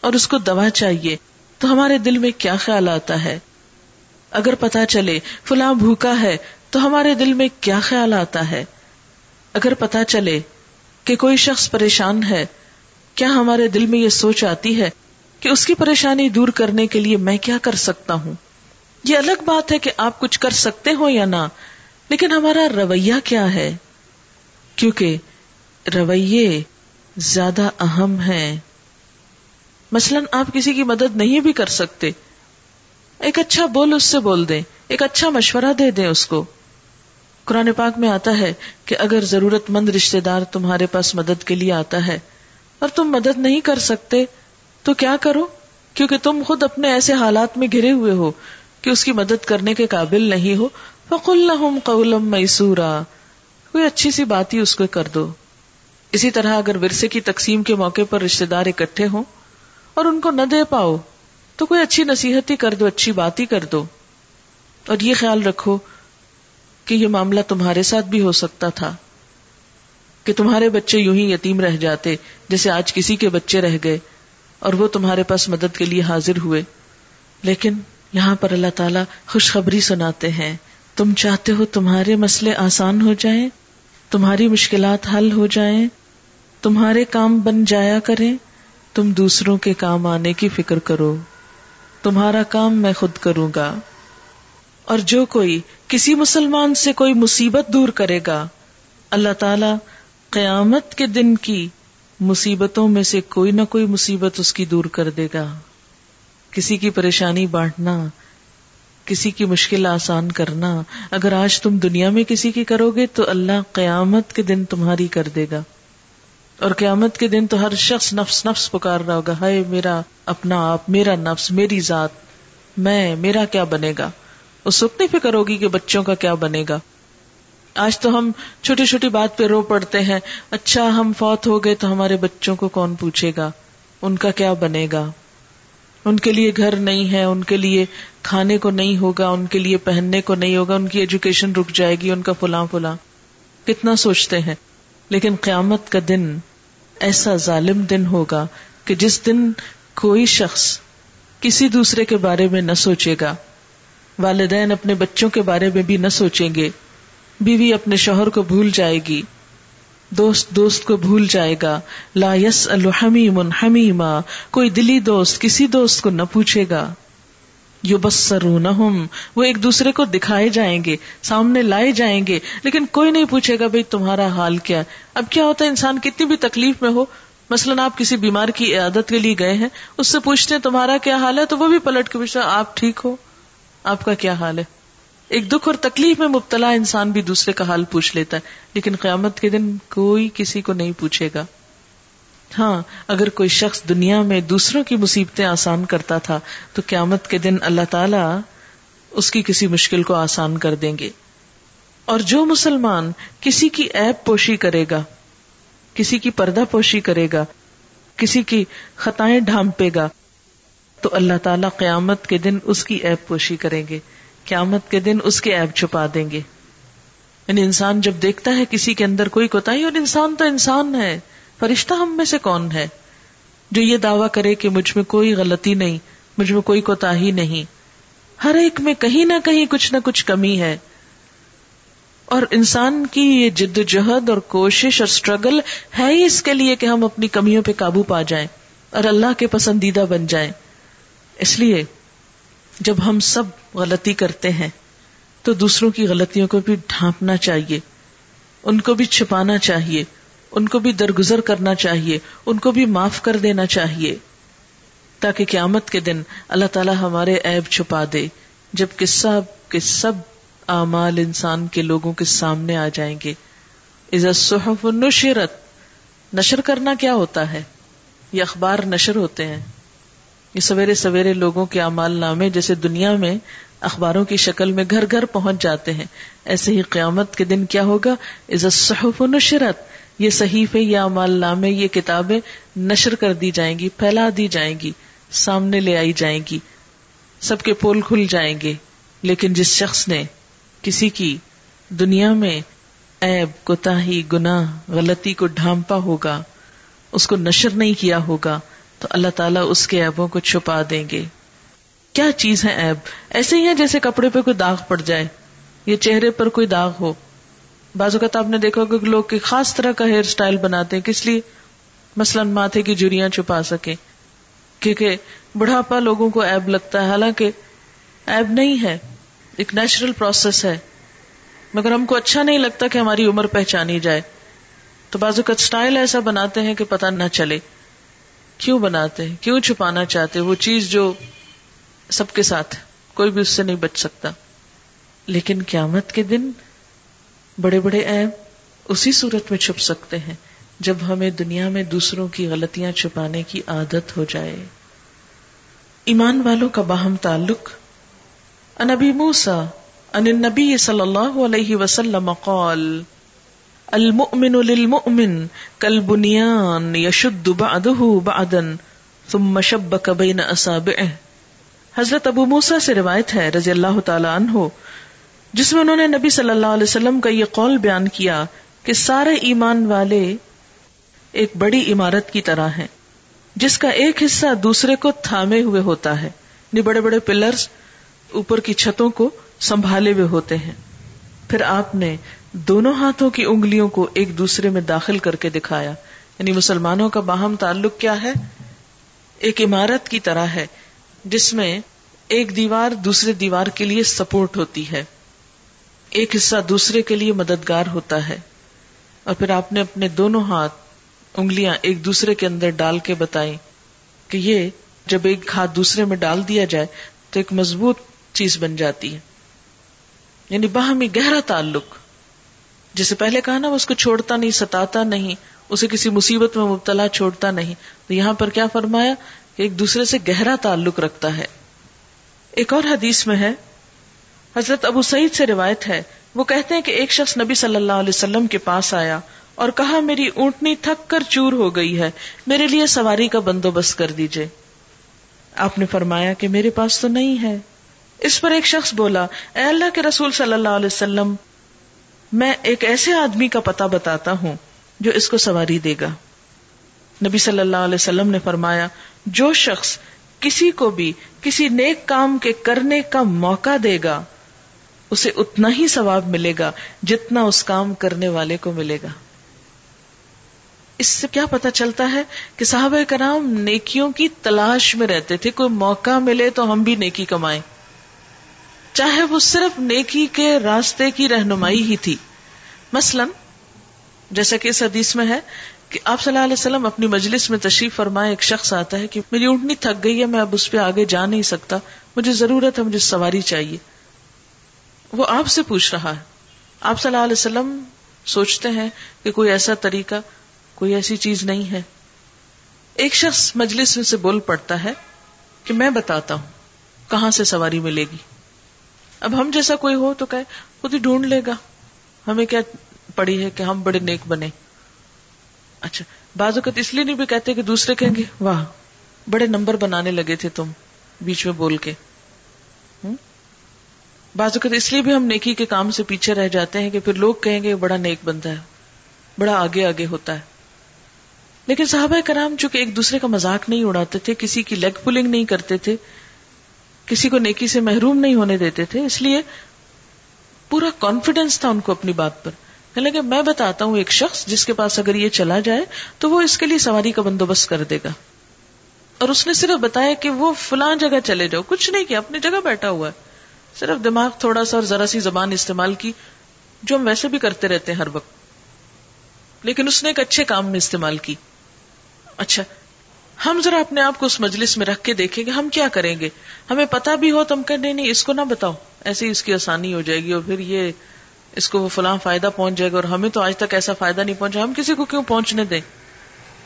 اور اس کو دوا چاہیے تو ہمارے دل میں کیا خیال آتا ہے؟ اگر پتا چلے فلاں بھوکا ہے تو ہمارے دل میں کیا خیال آتا ہے؟ اگر پتا چلے کہ کوئی شخص پریشان ہے کیا ہمارے دل میں یہ سوچ آتی ہے کہ اس کی پریشانی دور کرنے کے لیے میں کیا کر سکتا ہوں؟ یہ الگ بات ہے کہ آپ کچھ کر سکتے ہو یا نہ، لیکن ہمارا رویہ کیا ہے؟ کیونکہ رویے زیادہ اہم ہے مثلاً آپ کسی کی مدد نہیں بھی کر سکتے۔ ایک اچھا بول اس سے بول دیں، ایک اچھا مشورہ دے دیں اس کو۔ قرآن پاک میں آتا ہے کہ اگر ضرورت مند رشتے دار تمہارے پاس مدد کے لیے آتا ہے اور تم مدد نہیں کر سکتے، تو کیا کرو؟ کیونکہ تم خود اپنے ایسے حالات میں گھرے ہوئے ہو کہ اس کی مدد کرنے کے قابل نہیں ہو۔ فقل لهم قولا میسورا کوئی اچھی سی بات ہی اس کو کر دو۔ اسی طرح اگر ورثے کی تقسیم کے موقع پر رشتے دار اکٹھے ہوں اور ان کو نہ دے پاؤ، تو کوئی اچھی نصیحت ہی کر دو، اچھی بات ہی کر دو۔ اور یہ خیال رکھو کہ یہ معاملہ تمہارے ساتھ بھی ہو سکتا تھا۔ کہ تمہارے بچے یوں ہی یتیم رہ جاتے جیسے آج کسی کے بچے رہ گئے اور وہ تمہارے پاس مدد کے لیے حاضر ہوئے۔ لیکن یہاں پر اللہ تعالیٰ خوشخبری سناتے ہیں۔ تم چاہتے ہو تمہارے مسئلے آسان ہو جائیں، تمہاری مشکلات حل ہو جائیں، تمہارے کام بن جایا کریں، تم دوسروں کے کام آنے کی فکر کرو۔ تمہارا کام میں خود کروں گا۔ اور جو کوئی کسی مسلمان سے کوئی مصیبت دور کرے گا، اللہ تعالی قیامت کے دن کی مصیبتوں میں سے کوئی نہ کوئی مصیبت اس کی دور کر دے گا۔ کسی کی پریشانی بانٹنا، کسی کی مشکل آسان کرنا۔ اگر آج تم دنیا میں کسی کی کرو گے تو اللہ قیامت کے دن تمہاری کر دے گا۔ اور قیامت کے دن تو ہر شخص نفس نفس پکار رہا ہوگا۔ ہائے میرا اپنا آپ، میرا نفس، میری ذات، میں، میرا کیا بنے گا؟ اس وقت نہیں فکر ہوگی کہ بچوں کا کیا بنے گا۔ آج تو ہم چھوٹی چھوٹی بات پہ رو پڑتے ہیں۔ اچھا ہم فوت ہو گئے تو ہمارے بچوں کو کون پوچھے گا؟ ان کا کیا بنے گا؟ ان کے لیے گھر نہیں ہے، ان کے لیے کھانے کو نہیں ہوگا، ان کے لیے پہننے کو نہیں ہوگا، ان کی ایجوکیشن رک جائے گی، ان کا فلاں فلاں۔ کتنا سوچتے ہیں۔ لیکن قیامت کا دن ایسا ظالم دن ہوگا کہ جس دن کوئی شخص کسی دوسرے کے بارے میں نہ سوچے گا۔ والدین اپنے بچوں کے بارے میں بھی نہ سوچیں گے۔ بیوی اپنے شوہر کو بھول جائے گی۔ دوست دوست کو بھول جائے گا۔ لا یس الحمیم حمیما۔ کوئی دلی دوست کسی دوست کو نہ پوچھے گا۔ یو بسر وہ ایک دوسرے کو دکھائے جائیں گے، سامنے لائے جائیں گے، لیکن کوئی نہیں پوچھے گا بھائی تمہارا حال کیا اب کیا ہوتا ہے، انسان کتنی بھی تکلیف میں ہو، مثلاً آپ کسی بیمار کی عادت کے لیے گئے ہیں، اس سے پوچھتے ہیں، تمہارا کیا حال ہے؟ تو وہ بھی پلٹ کے پوچھتا آپ ٹھیک ہو؟ آپ کا کیا حال ہے؟ ایک دکھ اور تکلیف میں مبتلا انسان بھی دوسرے کا حال پوچھ لیتا ہے، لیکن قیامت کے دن کوئی کسی کو نہیں پوچھے گا۔ ہاں اگر کوئی شخص دنیا میں دوسروں کی مصیبتیں آسان کرتا تھا، تو قیامت کے دن اللہ تعالی اس کی کسی مشکل کو آسان کر دیں گے۔ اور جو مسلمان کسی کی ایپ پوشی کرے گا، کسی کی پردہ پوشی کرے گا، کسی کی خطائیں ڈھانپے گا، تو اللہ تعالی قیامت کے دن اس کی ایپ پوشی کریں گے۔ قیامت کے دن اس کے ایپ چھپا دیں گے۔ یعنی انسان جب دیکھتا ہے کسی کے اندر کوئی کوتا اور انسان تو انسان ہے، فرشتہ ہم میں سے کون ہے؟ جو یہ دعویٰ کرے کہ مجھ میں کوئی غلطی نہیں، مجھ میں کوئی کوتا ہی نہیں۔ ہر ایک میں کہیں نہ کہیں کچھ نہ کچھ کمی ہے۔ اور انسان کی یہ جد جہد اور کوشش اور اسٹرگل ہے ہی اس کے لیے کہ ہم اپنی کمیوں پہ قابو پا جائیں اور اللہ کے پسندیدہ بن جائیں۔ اس لیے جب ہم سب غلطی کرتے ہیں تو دوسروں کی غلطیوں کو بھی ڈھانپنا چاہیے، ان کو بھی چھپانا چاہیے، ان کو بھی درگزر کرنا چاہیے، ان کو بھی معاف کر دینا چاہیے، تاکہ قیامت کے دن اللہ تعالیٰ ہمارے عیب چھپا دے، جبکہ سب کے سب اعمال انسان کے لوگوں کے سامنے آ جائیں گے۔ عزت نشرت، نشر کرنا کیا ہوتا ہے؟ یہ اخبار نشر ہوتے ہیں۔ یہ سویرے سویرے لوگوں کے امال نامے جیسے دنیا میں اخباروں کی شکل میں گھر گھر پہنچ جاتے ہیں۔ ایسے ہی قیامت کے دن کیا ہوگا؟ عزت صحف و نشرت۔ یہ صحیفے یا امال نامے، یہ کتابیں نشر کر دی جائیں گی، پھیلا دی جائیں گی، سامنے لے آئی جائیں گی۔ سب کے پول کھل جائیں گے۔ لیکن جس شخص نے کسی کی دنیا میں ایب کوتا گناہ، غلطی کو ڈھانپا ہوگا، اس کو نشر نہیں کیا ہوگا تو اللہ تعالیٰ اس کے ایبوں کو چھپا دیں گے۔ کیا چیز ہے ایب ایسے ہی ہے جیسے کپڑے پہ کوئی داغ پڑ جائے، یا چہرے پر کوئی داغ ہو۔ بعض اوقات آپ نے دیکھا کہ لوگ خاص طرح کا ہیئر اسٹائل بناتے ہیں، کس لیے؟ مثلاً ماتھے کی جریاں چھپا سکے کیونکہ بڑھاپا لوگوں کو ایب لگتا ہے، حالانکہ ایب نہیں ہے، ایک نیچرل پروسیس ہے۔ مگر ہم کو اچھا نہیں لگتا کہ ہماری عمر پہچانی جائے۔ تو بعض اوقات اسٹائل ایسا بناتے ہیں کہ پتہ نہ چلے۔ کیوں بناتے ہیں؟ کیوں چھپانا چاہتے وہ چیز جو سب کے ساتھ کوئی بھی اس سے نہیں بچ سکتا۔ لیکن قیامت کے دن بڑے بڑے ایب اسی صورت میں چھپ سکتے ہیں، جب ہمیں دنیا میں دوسروں کی غلطیاں چھپانے کی عادت ہو جائے۔ ایمان والوں کا باہم تعلق۔ انبی موسا ان نبی صلی اللہ علیہ وسلم قال المؤمن للمؤمن كالبنيان يشد بعضه بعضا ثم شبك بين اصابعه حضرت ابو موسا سے روایت ہے رضی اللہ تعالی عنہ، جس میں انہوں نے نبی صلی اللہ علیہ وسلم کا یہ قول بیان کیا کہ سارے ایمان والے ایک بڑی عمارت کی طرح ہیں، جس کا ایک حصہ دوسرے کو تھامے ہوئے ہوتا ہے یعنی بڑے بڑے پلرز اوپر کی چھتوں کو سنبھالے ہوئے ہوتے ہیں۔ پھر آپ نے دونوں ہاتھوں کی انگلیوں کو ایک دوسرے میں داخل کر کے دکھایا۔ یعنی مسلمانوں کا باہم تعلق کیا ہے؟ ایک عمارت کی طرح ہے، جس میں ایک دیوار دوسرے دیوار کے لیے سپورٹ ہوتی ہے۔ ایک حصہ دوسرے کے لیے مددگار ہوتا ہے۔ اور پھر آپ نے اپنے دونوں ہاتھ انگلیاں ایک دوسرے کے اندر ڈال کے بتائی کہ یہ جب ایک ہاتھ دوسرے میں ڈال دیا جائے تو ایک مضبوط چیز بن جاتی ہے۔ یعنی باہمی گہرا تعلق۔ جسے پہلے کہا نا اس کو چھوڑتا نہیں، ستاتا نہیں، اسے کسی مصیبت میں مبتلا چھوڑتا نہیں۔ تو یہاں پر کیا فرمایا؟ کہ ایک دوسرے سے گہرا تعلق رکھتا ہے۔ ایک اور حدیث میں ہے، حضرت ابو سعید سے روایت ہے، وہ کہتے ہیں کہ ایک شخص نبی صلی اللہ علیہ وسلم کے پاس آیا اور کہا، میری اونٹنی تھک کر چور ہو گئی ہے، میرے لیے سواری کا بندوبست کر دیجیے آپ نے فرمایا کہ میرے پاس تو نہیں ہے۔ اس پر ایک شخص بولا، اے اللہ کے رسول صلی اللہ علیہ وسلم، میں ایک ایسے آدمی کا پتا بتاتا ہوں جو اس کو سواری دے گا. نبی صلی اللہ علیہ وسلم نے فرمایا، جو شخص کسی کو بھی کسی نیک کام کے کرنے کا موقع دے گا، اسے اتنا ہی ثواب ملے گا جتنا اس کام کرنے والے کو ملے گا. اس سے کیا پتا چلتا ہے کہ صحابہ کرام نیکیوں کی تلاش میں رہتے تھے، کوئی موقع ملے تو ہم بھی نیکی کمائیں۔ چاہے وہ صرف نیکی کے راستے کی رہنمائی ہی تھی۔ مثلا، جیسا کہ اس حدیث میں ہے کہ آپ صلی اللہ علیہ وسلم اپنی مجلس میں تشریف فرمائے، ایک شخص آتا ہے کہ میری اونٹنی تھک گئی ہے، میں اب اس پہ آگے جا نہیں سکتا۔ مجھے ضرورت ہے، مجھے سواری چاہیے۔ وہ آپ سے پوچھ رہا ہے۔ آپ صلی اللہ علیہ وسلم سوچتے ہیں کہ کوئی ایسا طریقہ، کوئی ایسی چیز نہیں ہے۔ ایک شخص مجلس میں سے بول پڑتا ہے کہ میں بتاتا ہوں کہاں سے سواری ملے گی۔ اب ہم جیسا کوئی ہو تو کہ خود ہی ڈھونڈ لے گا۔ ہمیں کیا پڑی ہے کہ ہم بڑے نیک بنے؟ اچھا بعض اوقات اس لیے نہیں بھی کہتے کہ دوسرے کہیں گے، واہ، بڑے نمبر بنانے لگے تھے تم بیچ میں بول کے۔ بعض اوقات اس لیے بھی ہم نیکی کے کام سے پیچھے رہ جاتے ہیں کہ پھر لوگ کہیں گے، بڑا نیک بنتا ہے، بڑا آگے آگے ہوتا ہے۔ لیکن صحابہ کرام چونکہ ایک دوسرے کا مذاق نہیں اڑاتے تھے، کسی کی لیگ پولنگ نہیں کرتے تھے کسی کو نیکی سے محروم نہیں ہونے دیتے تھے، اس لیے پورا کانفیڈینس تھا ان کو اپنی بات پر۔ کہ میں بتاتا ہوں ایک شخص جس کے پاس اگر یہ چلا جائے تو وہ اس کے لیے سواری کا بندوبست کر دے گا۔ اور اس نے صرف بتایا کہ وہ فلاں جگہ چلے جاؤ، کچھ نہیں کیا، اپنی جگہ بیٹھا ہوا ہے۔ صرف دماغ تھوڑا سا اور ذرا سی زبان استعمال کی، جو ہم ویسے بھی کرتے رہتے ہیں ہر وقت۔ لیکن اس نے ایک اچھے کام میں استعمال کی۔ اچھا ہم ذرا اپنے آپ کو اس مجلس میں رکھ کے دیکھیں گے، ہم کیا کریں گے؟ ہمیں پتا بھی ہو تو ہم کہ نہیں نہیں، اس کو نہ بتاؤ۔ ایسے اس کی آسانی ہو جائے گی اور پھر یہ اس کو وہ فلاں فائدہ پہنچ جائے گا اور ہمیں تو آج تک ایسا فائدہ نہیں پہنچا۔ ہم کسی کو کیوں پہنچنے دیں؟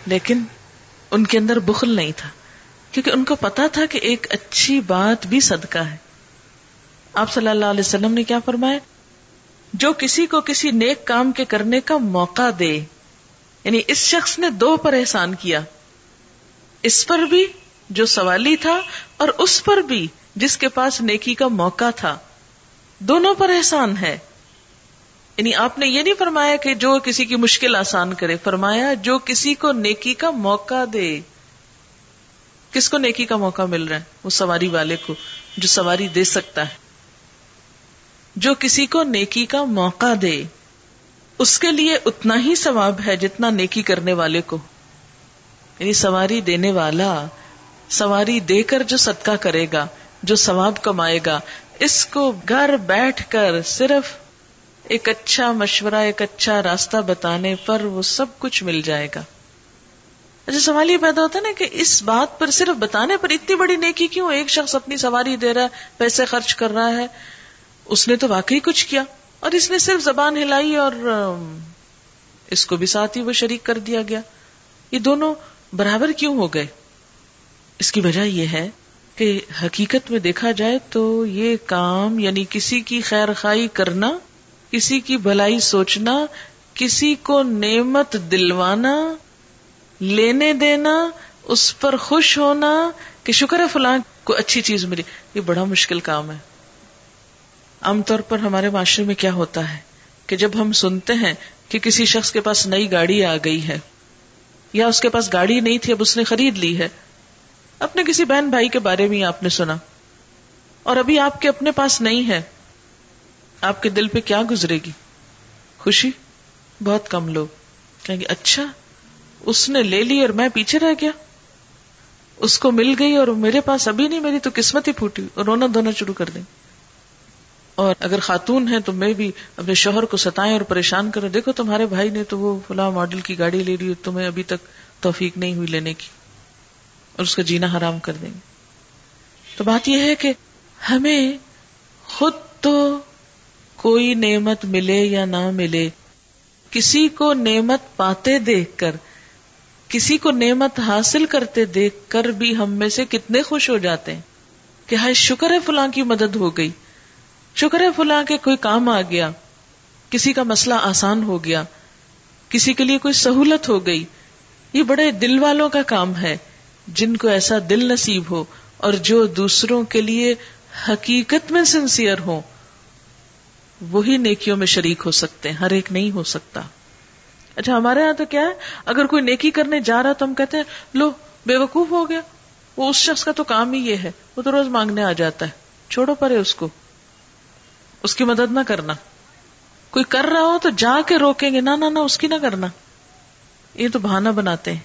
لیکن ان کے اندر بخل نہیں تھا۔ کیونکہ ان کو پتا تھا کہ ایک اچھی بات بھی صدقہ ہے۔ آپ صلی اللہ علیہ وسلم نے کیا فرمایا؟ جو کسی کو کسی نیک کام کے کرنے کا موقع دے یعنی اس شخص نے دو پر احسان کیا۔ اس پر بھی جو سوالی تھا اور اس پر بھی جس کے پاس نیکی کا موقع تھا۔ دونوں پر احسان ہے۔ یعنی آپ نے یہ نہیں فرمایا کہ جو کسی کی مشکل آسان کرے، فرمایا جو کسی کو نیکی کا موقع دے۔ کس کو نیکی کا موقع مل رہا ہے؟ وہ سواری والے کو، جو سواری دے سکتا ہے۔ جو کسی کو نیکی کا موقع دے۔ اس کے لیے اتنا ہی ثواب ہے جتنا نیکی کرنے والے کو۔ یعنی سواری دینے والا، سواری دے کر جو صدقہ کرے گا، جو ثواب کمائے گا، اس کو گھر بیٹھ کر صرف ایک اچھا مشورہ، ایک اچھا راستہ بتانے پر وہ سب کچھ مل جائے گا۔ اچھا سوال یہ پیدا ہوتا ہے نا کہ اس بات پر صرف بتانے پر اتنی بڑی نیکی کیوں ایک شخص اپنی سواری دے رہا ہے، پیسے خرچ کر رہا ہے؟ اس نے تو واقعی کچھ کیا۔ اور اس نے صرف زبان ہلائی اور اس کو بھی ساتھ ہی وہ شریک کر دیا گیا۔ یہ دونوں برابر کیوں ہو گئے؟ اس کی وجہ یہ ہے کہ حقیقت میں دیکھا جائے تو یہ کام یعنی کسی کی خیر خائی کرنا، کسی کی بھلائی سوچنا، کسی کو نعمت دلوانا، لینے دینا، اس پر خوش ہونا کہ شکر ہے فلاں کو اچھی چیز ملی، یہ بڑا مشکل کام ہے۔ عام طور پر ہمارے معاشرے میں کیا ہوتا ہے؟ کہ جب ہم سنتے ہیں کہ کسی شخص کے پاس نئی گاڑی آ گئی ہے یا اس کے پاس گاڑی نہیں تھی، اب اس نے خرید لی ہے۔ اپنے کسی بہن بھائی کے بارے میں آپ نے سنا۔ اور ابھی آپ کے اپنے پاس نہیں ہے۔ آپ کے دل پہ کیا گزرے گی؟ خوشی؟ بہت کم لوگ۔ کہیں گے اچھا اس نے لے لی اور میں پیچھے رہ گیا۔ اس کو مل گئی اور میرے پاس ابھی نہیں، میری تو قسمت ہی پھوٹی۔ اور رونا دھونا شروع کر دیں۔ اور اگر خاتون ہے تو میں بھی اپنے شوہر کو ستائیں اور پریشان کروں۔ دیکھو تمہارے بھائی نے تو وہ فلاں ماڈل کی گاڑی لے لی، تمہیں ابھی تک توفیق نہیں ہوئی لینے کی۔ اور اس کا جینا حرام کر دیں گے۔ تو بات یہ ہے کہ ہمیں خود تو کوئی نعمت ملے یا نہ ملے، کسی کو نعمت پاتے دیکھ کر، کسی کو نعمت حاصل کرتے دیکھ کر بھی ہم میں سے کتنے خوش ہو جاتے ہیں کہ ہائے شکر ہے فلاں کی مدد ہو گئی۔ شکر ہے فلاں کے کوئی کام آ گیا، کسی کا مسئلہ آسان ہو گیا، کسی کے لیے کوئی سہولت ہو گئی۔ یہ بڑے دل والوں کا کام ہے، جن کو ایسا دل نصیب ہو اور جو دوسروں کے لیے حقیقت میں سنسیئر ہوں۔ وہی نیکیوں میں شریک ہو سکتے ہیں، ہر ایک نہیں ہو سکتا۔ اچھا ہمارے یہاں تو کیا ہے؟ اگر کوئی نیکی کرنے جا رہا تو ہم کہتے ہیں، لو بے وقوف ہو گیا۔ وہ اس شخص کا تو کام ہی یہ ہے، وہ تو روز مانگنے آ جاتا ہے۔ چھوڑو پرے اس کو۔ اس کی مدد نہ کرنا۔ کوئی کر رہا ہو تو جا کے روکیں گے۔ نہ نہ اس کی نہ کرنا۔ یہ تو بہانا بناتے ہیں۔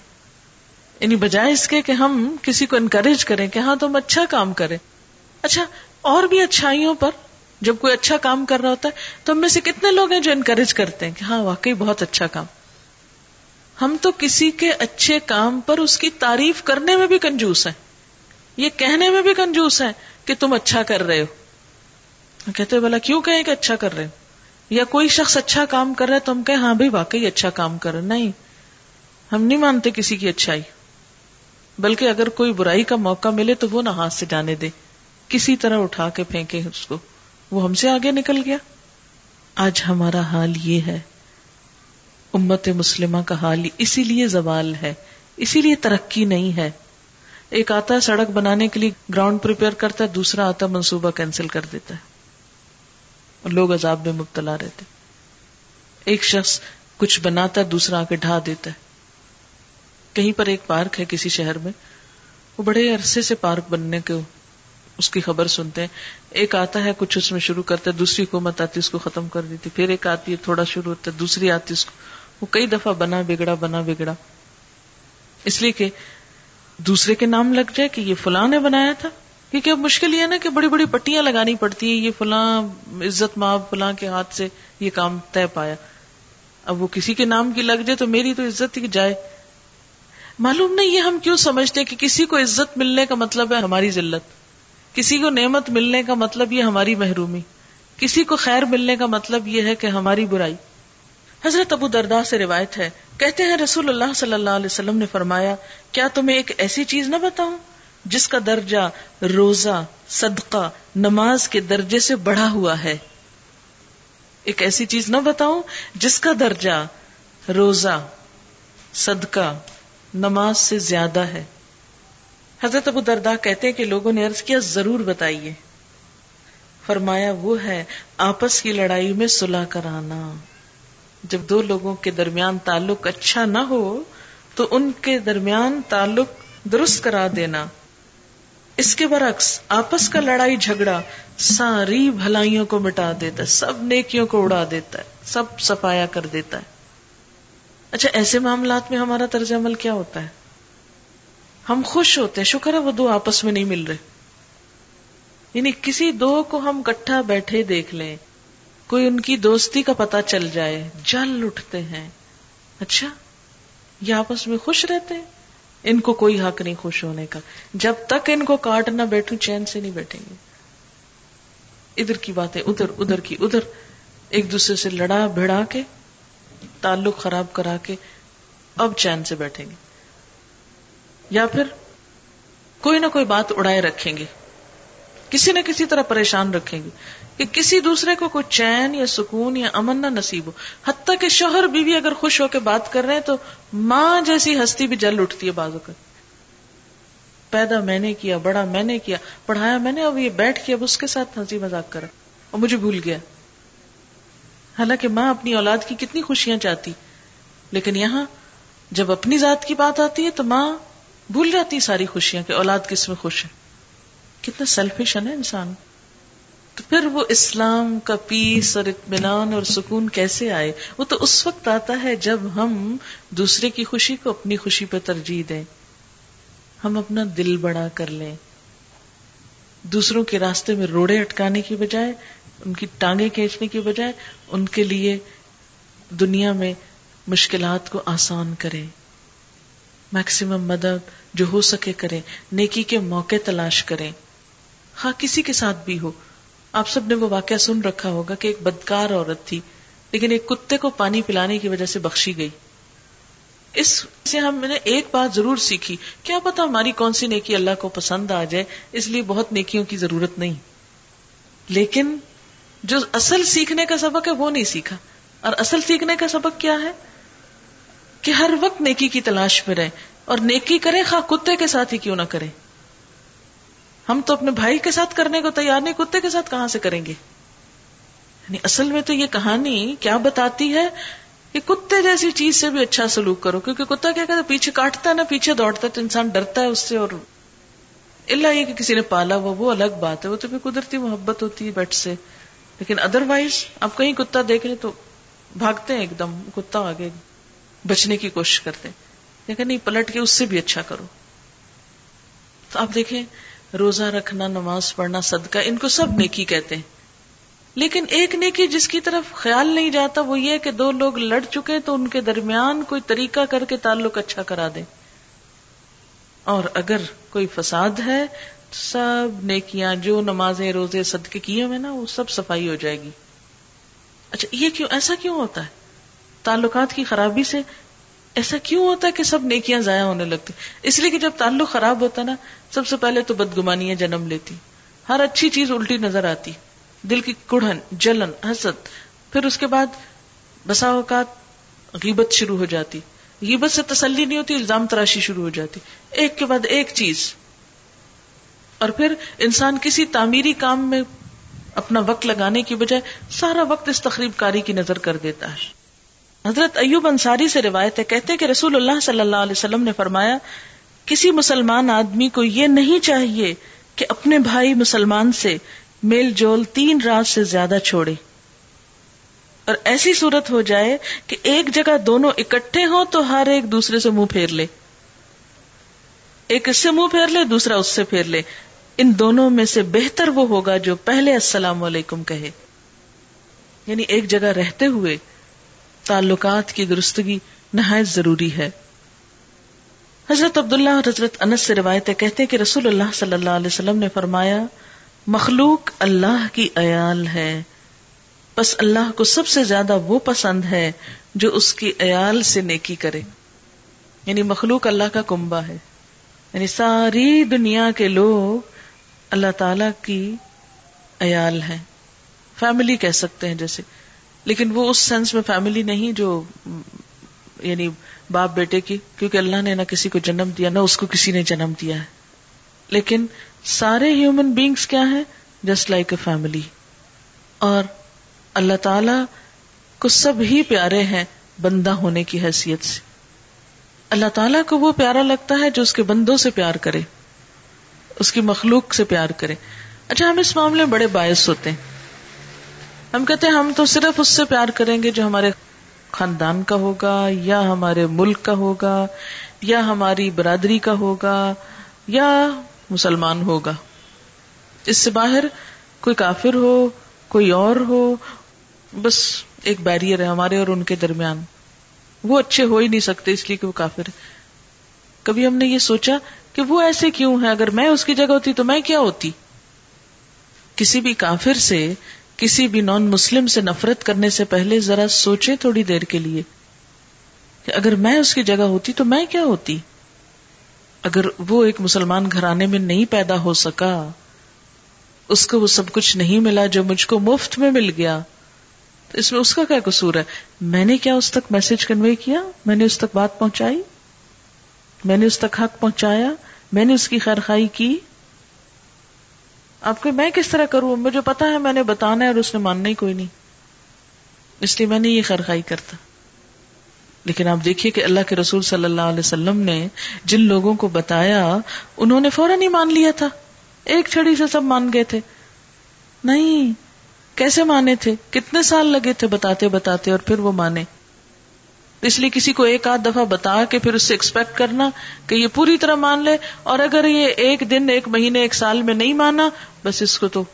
یعنی بجائے اس کے کہ ہم کسی کو انکریج کریں کہ ہاں تم اچھا کام کرے۔ اچھا اور بھی اچھائیوں پر جب کوئی اچھا کام کر رہا ہوتا ہے تو ہم میں سے کتنے لوگ ہیں جو انکریج کرتے ہیں کہ ہاں واقعی بہت اچھا کام۔ ہم تو کسی کے اچھے کام پر اس کی تعریف کرنے میں بھی کنجوس ہیں۔ یہ کہنے میں بھی کنجوس ہے کہ تم اچھا کر رہے ہو۔ کہتے بولا کیوں کہیں کہ اچھا کر رہے یا کوئی شخص اچھا کام کر رہا ہے تو ہم کہیں ہاں بھائی واقعی اچھا کام کر رہے نہیں، ہم نہیں مانتے کسی کی اچھائی۔ بلکہ اگر کوئی برائی کا موقع ملے تو وہ نہ ہاتھ سے جانے دے۔ کسی طرح اٹھا کے پھینکے اس کو۔ وہ ہم سے آگے نکل گیا۔ آج ہمارا حال یہ ہے۔ امت مسلمہ کا حال اسی لیے زوال ہے۔ اسی لیے ترقی نہیں ہے۔ ایک آتا ہے سڑک بنانے کے لیے گراؤنڈ پریپیئر کرتا ہے، دوسرا آتا منصوبہ کینسل کر دیتا ہے۔ اور لوگ عذاب میں مبتلا رہتے ایک شخص کچھ بناتا ہے، دوسرا آ کے ڈھا دیتا ہے۔ کہیں پر ایک پارک ہے کسی شہر میں، وہ بڑے عرصے سے پارک بننے کے اس کی خبر سنتے ہیں۔ ایک آتا ہے، کچھ اس میں شروع کرتا ہے، دوسری حکومت آتی اس کو ختم کر دیتی پھر ایک آتی ہے، تھوڑا شروع ہوتا ہے، دوسری آتی اس کو۔ وہ کئی دفعہ بنا، بگڑا بنا، بگڑا۔ اس لیے کہ دوسرے کے نام لگ جائے کہ یہ فلاں نے بنایا تھا۔ کیونکہ اب مشکل یہ نا کہ بڑی بڑی پٹیاں لگانی پڑتی ہیں، یہ فلاں عزت ماں فلاں کے ہاتھ سے یہ کام طے پایا۔ اب وہ کسی کے نام کی لگ جائے تو میری تو عزت ہی جائے۔ معلوم نہیں یہ ہم کیوں سمجھتے کہ کسی کو عزت ملنے کا مطلب ہے ہماری ذلت۔ کسی کو نعمت ملنے کا مطلب یہ ہماری محرومی۔ کسی کو خیر ملنے کا مطلب یہ ہے کہ ہماری برائی۔ حضرت ابو دردا سے روایت ہے۔ کہتے ہیں رسول اللہ صلی اللہ علیہ وسلم نے فرمایا، کیا تمہیں ایک ایسی چیز نہ بتاؤں؟ جس کا درجہ روزہ، صدقہ، نماز کے درجے سے بڑھا ہوا ہے۔ ایک ایسی چیز نہ بتاؤں جس کا درجہ روزہ، صدقہ، نماز سے زیادہ ہے۔ حضرت ابو دردا کہتے ہیں کہ لوگوں نے عرض کیا، ضرور بتائیے۔ فرمایا، وہ ہے آپس کی لڑائی میں سلا کرانا۔ جب دو لوگوں کے درمیان تعلق اچھا نہ ہو، تو ان کے درمیان تعلق درست کرا دینا۔ اس کے برعکس آپس کا لڑائی جھگڑا ساری بھلائیوں کو مٹا دیتا ہے، سب نیکیوں کو اڑا دیتا ہے، سب سفایا کر دیتا ہے۔ اچھا ایسے معاملات میں ہمارا طرز عمل کیا ہوتا ہے؟ ہم خوش ہوتے ہیں، شکر ہے وہ دو آپس میں نہیں مل رہے۔ یعنی کسی دو کو ہم کٹھا بیٹھے دیکھ لیں، کوئی ان کی دوستی کا پتا چل جائے، جل اٹھتے ہیں۔ اچھا یہ آپس میں خوش رہتے ہیں؟ ان کو کوئی حق نہیں خوش ہونے کا۔ جب تک ان کو کاٹ نہ بیٹھوں، چین سے نہیں بیٹھیں گے۔ ادھر کی باتیں ادھر ادھر کی ادھر۔ ایک دوسرے سے لڑا، بھڑا کے، تعلق خراب کرا کے اب چین سے بیٹھیں گے۔ یا پھر کوئی نہ کوئی بات اڑائے رکھیں گے۔ کسی نہ کسی طرح پریشان رکھیں گے۔ کہ کسی دوسرے کو کوئی چین یا سکون یا امن نہ نصیب ہو۔ حتیٰ کہ شوہر بیوی اگر خوش ہو کے بات کر رہے ہیں تو ماں جیسی ہستی بھی جل اٹھتی ہے بازو کا پیدا میں نے کیا، بڑا میں نے کیا، پڑھایا میں نے، اب یہ بیٹھ کے اب اس کے ساتھ ہنسی مذاق کرا۔ اور مجھے بھول گیا۔ حالانکہ ماں اپنی اولاد کی کتنی خوشیاں چاہتی۔ لیکن یہاں جب اپنی ذات کی بات آتی ہے تو ماں بھول جاتی ساری خوشیاں کہ اولاد کس میں خوش ہے۔ کتنا سیلفش ہے نا انسان۔ تو پھر وہ اسلام کا پیس اور اطمینان اور سکون کیسے آئے؟ وہ تو اس وقت آتا ہے جب ہم دوسرے کی خوشی کو اپنی خوشی پہ ترجیح دیں۔ ہم اپنا دل بڑا کر لیں۔ دوسروں کے راستے میں روڑے اٹکانے کی بجائے، ان کی ٹانگیں کھینچنے کی بجائے، ان کے لیے دنیا میں مشکلات کو آسان کرے میکسیمم مدد جو ہو سکے کرے نیکی کے موقع تلاش کریں۔ ہاں کسی کے ساتھ بھی ہو۔ آپ سب نے وہ واقعہ سن رکھا ہوگا کہ ایک بدکار عورت تھی، لیکن ایک کتے کو پانی پلانے کی وجہ سے بخشی گئی۔ اس سے ہم نے ایک بات ضرور سیکھی، کیا پتا ہماری کون سی نیکی اللہ کو پسند آ جائے، اس لیے بہت نیکیوں کی ضرورت نہیں۔ لیکن جو اصل سیکھنے کا سبق ہے وہ نہیں سیکھا۔ اور اصل سیکھنے کا سبق کیا ہے؟ کہ ہر وقت نیکی کی تلاش میں رہے اور نیکی کرے، خواہ کتے کے ساتھ ہی کیوں نہ کرے۔ ہم تو اپنے بھائی کے ساتھ کرنے کو تیار نہیں، کتے کے ساتھ کہاں سے کریں گے؟ یعنی اصل میں تو یہ کہانی کیا بتاتی ہے کہ کتے جیسی چیز سے بھی اچھا سلوک کرو، کیونکہ کتا کیا کہتا ہے، پیچھے کاٹتا ہے نا، پیچھے دوڑتا ہے تو انسان ڈرتا ہے اس سے اور اللہ یہ کہ کسی نے پالا ہوا، وہ الگ بات ہے، وہ تو بھی قدرتی محبت ہوتی ہے بیٹ سے۔ لیکن ادر وائز آپ کہیں کتا دیکھ لیں تو بھاگتے ہیں ایک دم، کتا آگے بچنے کی کوشش کرتے ہیں۔ لیکن نہیں، پلٹ کے اس سے بھی اچھا کرو۔ تو آپ دیکھیں روزہ رکھنا، نماز پڑھنا، صدقہ، ان کو سب نیکی کہتے ہیں۔ لیکن ایک نیکی جس کی طرف خیال نہیں جاتا، وہ یہ کہ دو لوگ لڑ چکے تو ان کے درمیان کوئی طریقہ کر کے تعلق اچھا کرا دے اور اگر کوئی فساد ہے تو سب نیکیاں، جو نمازیں، روزے، صدقے کیے ہوئے نا، وہ سب صفائی ہو جائے گی۔ اچھا یہ کیوں، ایسا کیوں ہوتا ہے؟ تعلقات کی خرابی سے ایسا کیوں ہوتا ہے کہ سب نیکیاں ضائع ہونے لگتی اس لیے کہ جب تعلق خراب ہوتا نا، سب سے پہلے تو بدگمانیاں جنم لیتی۔ ہر اچھی چیز الٹی نظر آتی۔ دل کی کڑھن، جلن، حسد۔ پھر اس کے بعد بسا اوقات غیبت شروع ہو جاتی۔ غیبت سے تسلی نہیں ہوتی، الزام تراشی شروع ہو جاتی۔ ایک کے بعد ایک چیز۔ اور پھر انسان کسی تعمیری کام میں اپنا وقت لگانے کی بجائے سارا وقت اس تقریب کاری کی نظر کر دیتا ہے۔ حضرت ایوب انصاری سے روایت ہے، کہتے ہیں کہ رسول اللہ صلی اللہ علیہ وسلم نے فرمایا، کسی مسلمان آدمی کو یہ نہیں چاہیے کہ اپنے بھائی مسلمان سے میل جول تین رات سے زیادہ چھوڑے۔ اور ایسی صورت ہو جائے کہ ایک جگہ دونوں اکٹھے ہوں تو ہر ایک دوسرے سے منہ پھیر لے۔ ایک اس سے منہ پھیر لے، دوسرا اس سے پھیر لے۔ ان دونوں میں سے بہتر وہ ہوگا جو پہلے السلام علیکم کہے۔ یعنی ایک جگہ رہتے ہوئے تعلقات کی درستگی نہایت ضروری ہے۔ حضرت عبداللہ اور حضرت انس سے روایت کہتے ہیں کہ رسول اللہ صلی اللہ علیہ وسلم نے فرمایا، مخلوق اللہ کی عیال ہے۔ بس اللہ کو سب سے زیادہ وہ پسند ہے جو اس کی عیال سے نیکی کرے۔ یعنی مخلوق اللہ کا کنبا ہے۔ یعنی ساری دنیا کے لوگ اللہ تعالی کی عیال ہے فیملی کہہ سکتے ہیں جیسے لیکن وہ اس سینس میں فیملی نہیں جو یعنی باپ بیٹے کی، کیونکہ اللہ نے نہ کسی کو جنم دیا، نہ اس کو کسی نے جنم دیا ہے۔ لیکن سارے ہیومن بینگس کیا ہیں؟ جسٹ لائک اے فیملی اور اللہ تعالی کو سب ہی پیارے ہیں بندہ ہونے کی حیثیت سے۔ اللہ تعالیٰ کو وہ پیارا لگتا ہے جو اس کے بندوں سے پیار کرے، اس کی مخلوق سے پیار کرے۔ اچھا ہم اس معاملے میں بڑے باعث ہوتے ہیں۔ ہم کہتے ہیں ہم تو صرف اس سے پیار کریں گے جو ہمارے خاندان کا ہوگا، یا ہمارے ملک کا ہوگا، یا ہماری برادری کا ہوگا، یا مسلمان ہوگا۔ اس سے باہر کوئی کافر ہو، کوئی اور ہو، بس ایک بیریئر ہے ہمارے اور ان کے درمیان۔ وہ اچھے ہو ہی نہیں سکتے اس لیے کہ وہ کافر ہے کبھی ہم نے یہ سوچا کہ وہ ایسے کیوں ہے اگر میں اس کی جگہ ہوتی تو میں کیا ہوتی؟ کسی بھی کافر سے کسی بھی نان مسلم سے نفرت کرنے سے پہلے ذرا سوچے تھوڑی دیر کے لیے کہ اگر میں اس کی جگہ ہوتی تو میں کیا ہوتی؟ اگر وہ ایک مسلمان گھرانے میں نہیں پیدا ہو سکا، اس کو وہ سب کچھ نہیں ملا جو مجھ کو مفت میں مل گیا۔ تو اس میں اس کا کیا قصور ہے؟ میں نے کیا اس تک میسج کنوے کیا؟ میں نے اس تک بات پہنچائی؟ میں نے اس تک حق پہنچایا؟ میں نے اس کی خیر خائی کی؟ آپ کو میں کس طرح کروں؟ مجھے پتا ہے میں نے بتانا ہے اور اس نے ماننا ہی کوئی نہیں۔ اس لیے میں نے یہ خرخائی کرتا۔ لیکن آپ دیکھیے کہ اللہ کے رسول صلی اللہ علیہ وسلم نے جن لوگوں کو بتایا، انہوں نے فوراً ہی مان لیا تھا۔ ایک چھڑی سے سب مان گئے تھے۔ نہیں، کیسے مانے تھے؟ کتنے سال لگے تھے بتاتے بتاتے اور پھر وہ مانے۔ اس لیے کسی کو ایک آدھ دفعہ بتا کے پھر اس سے ایکسپیکٹ کرنا کہ یہ پوری طرح مان لے اور اگر یہ ایک دن، ایک مہینے، ایک سال میں نہیں مانا، بس اس کو تو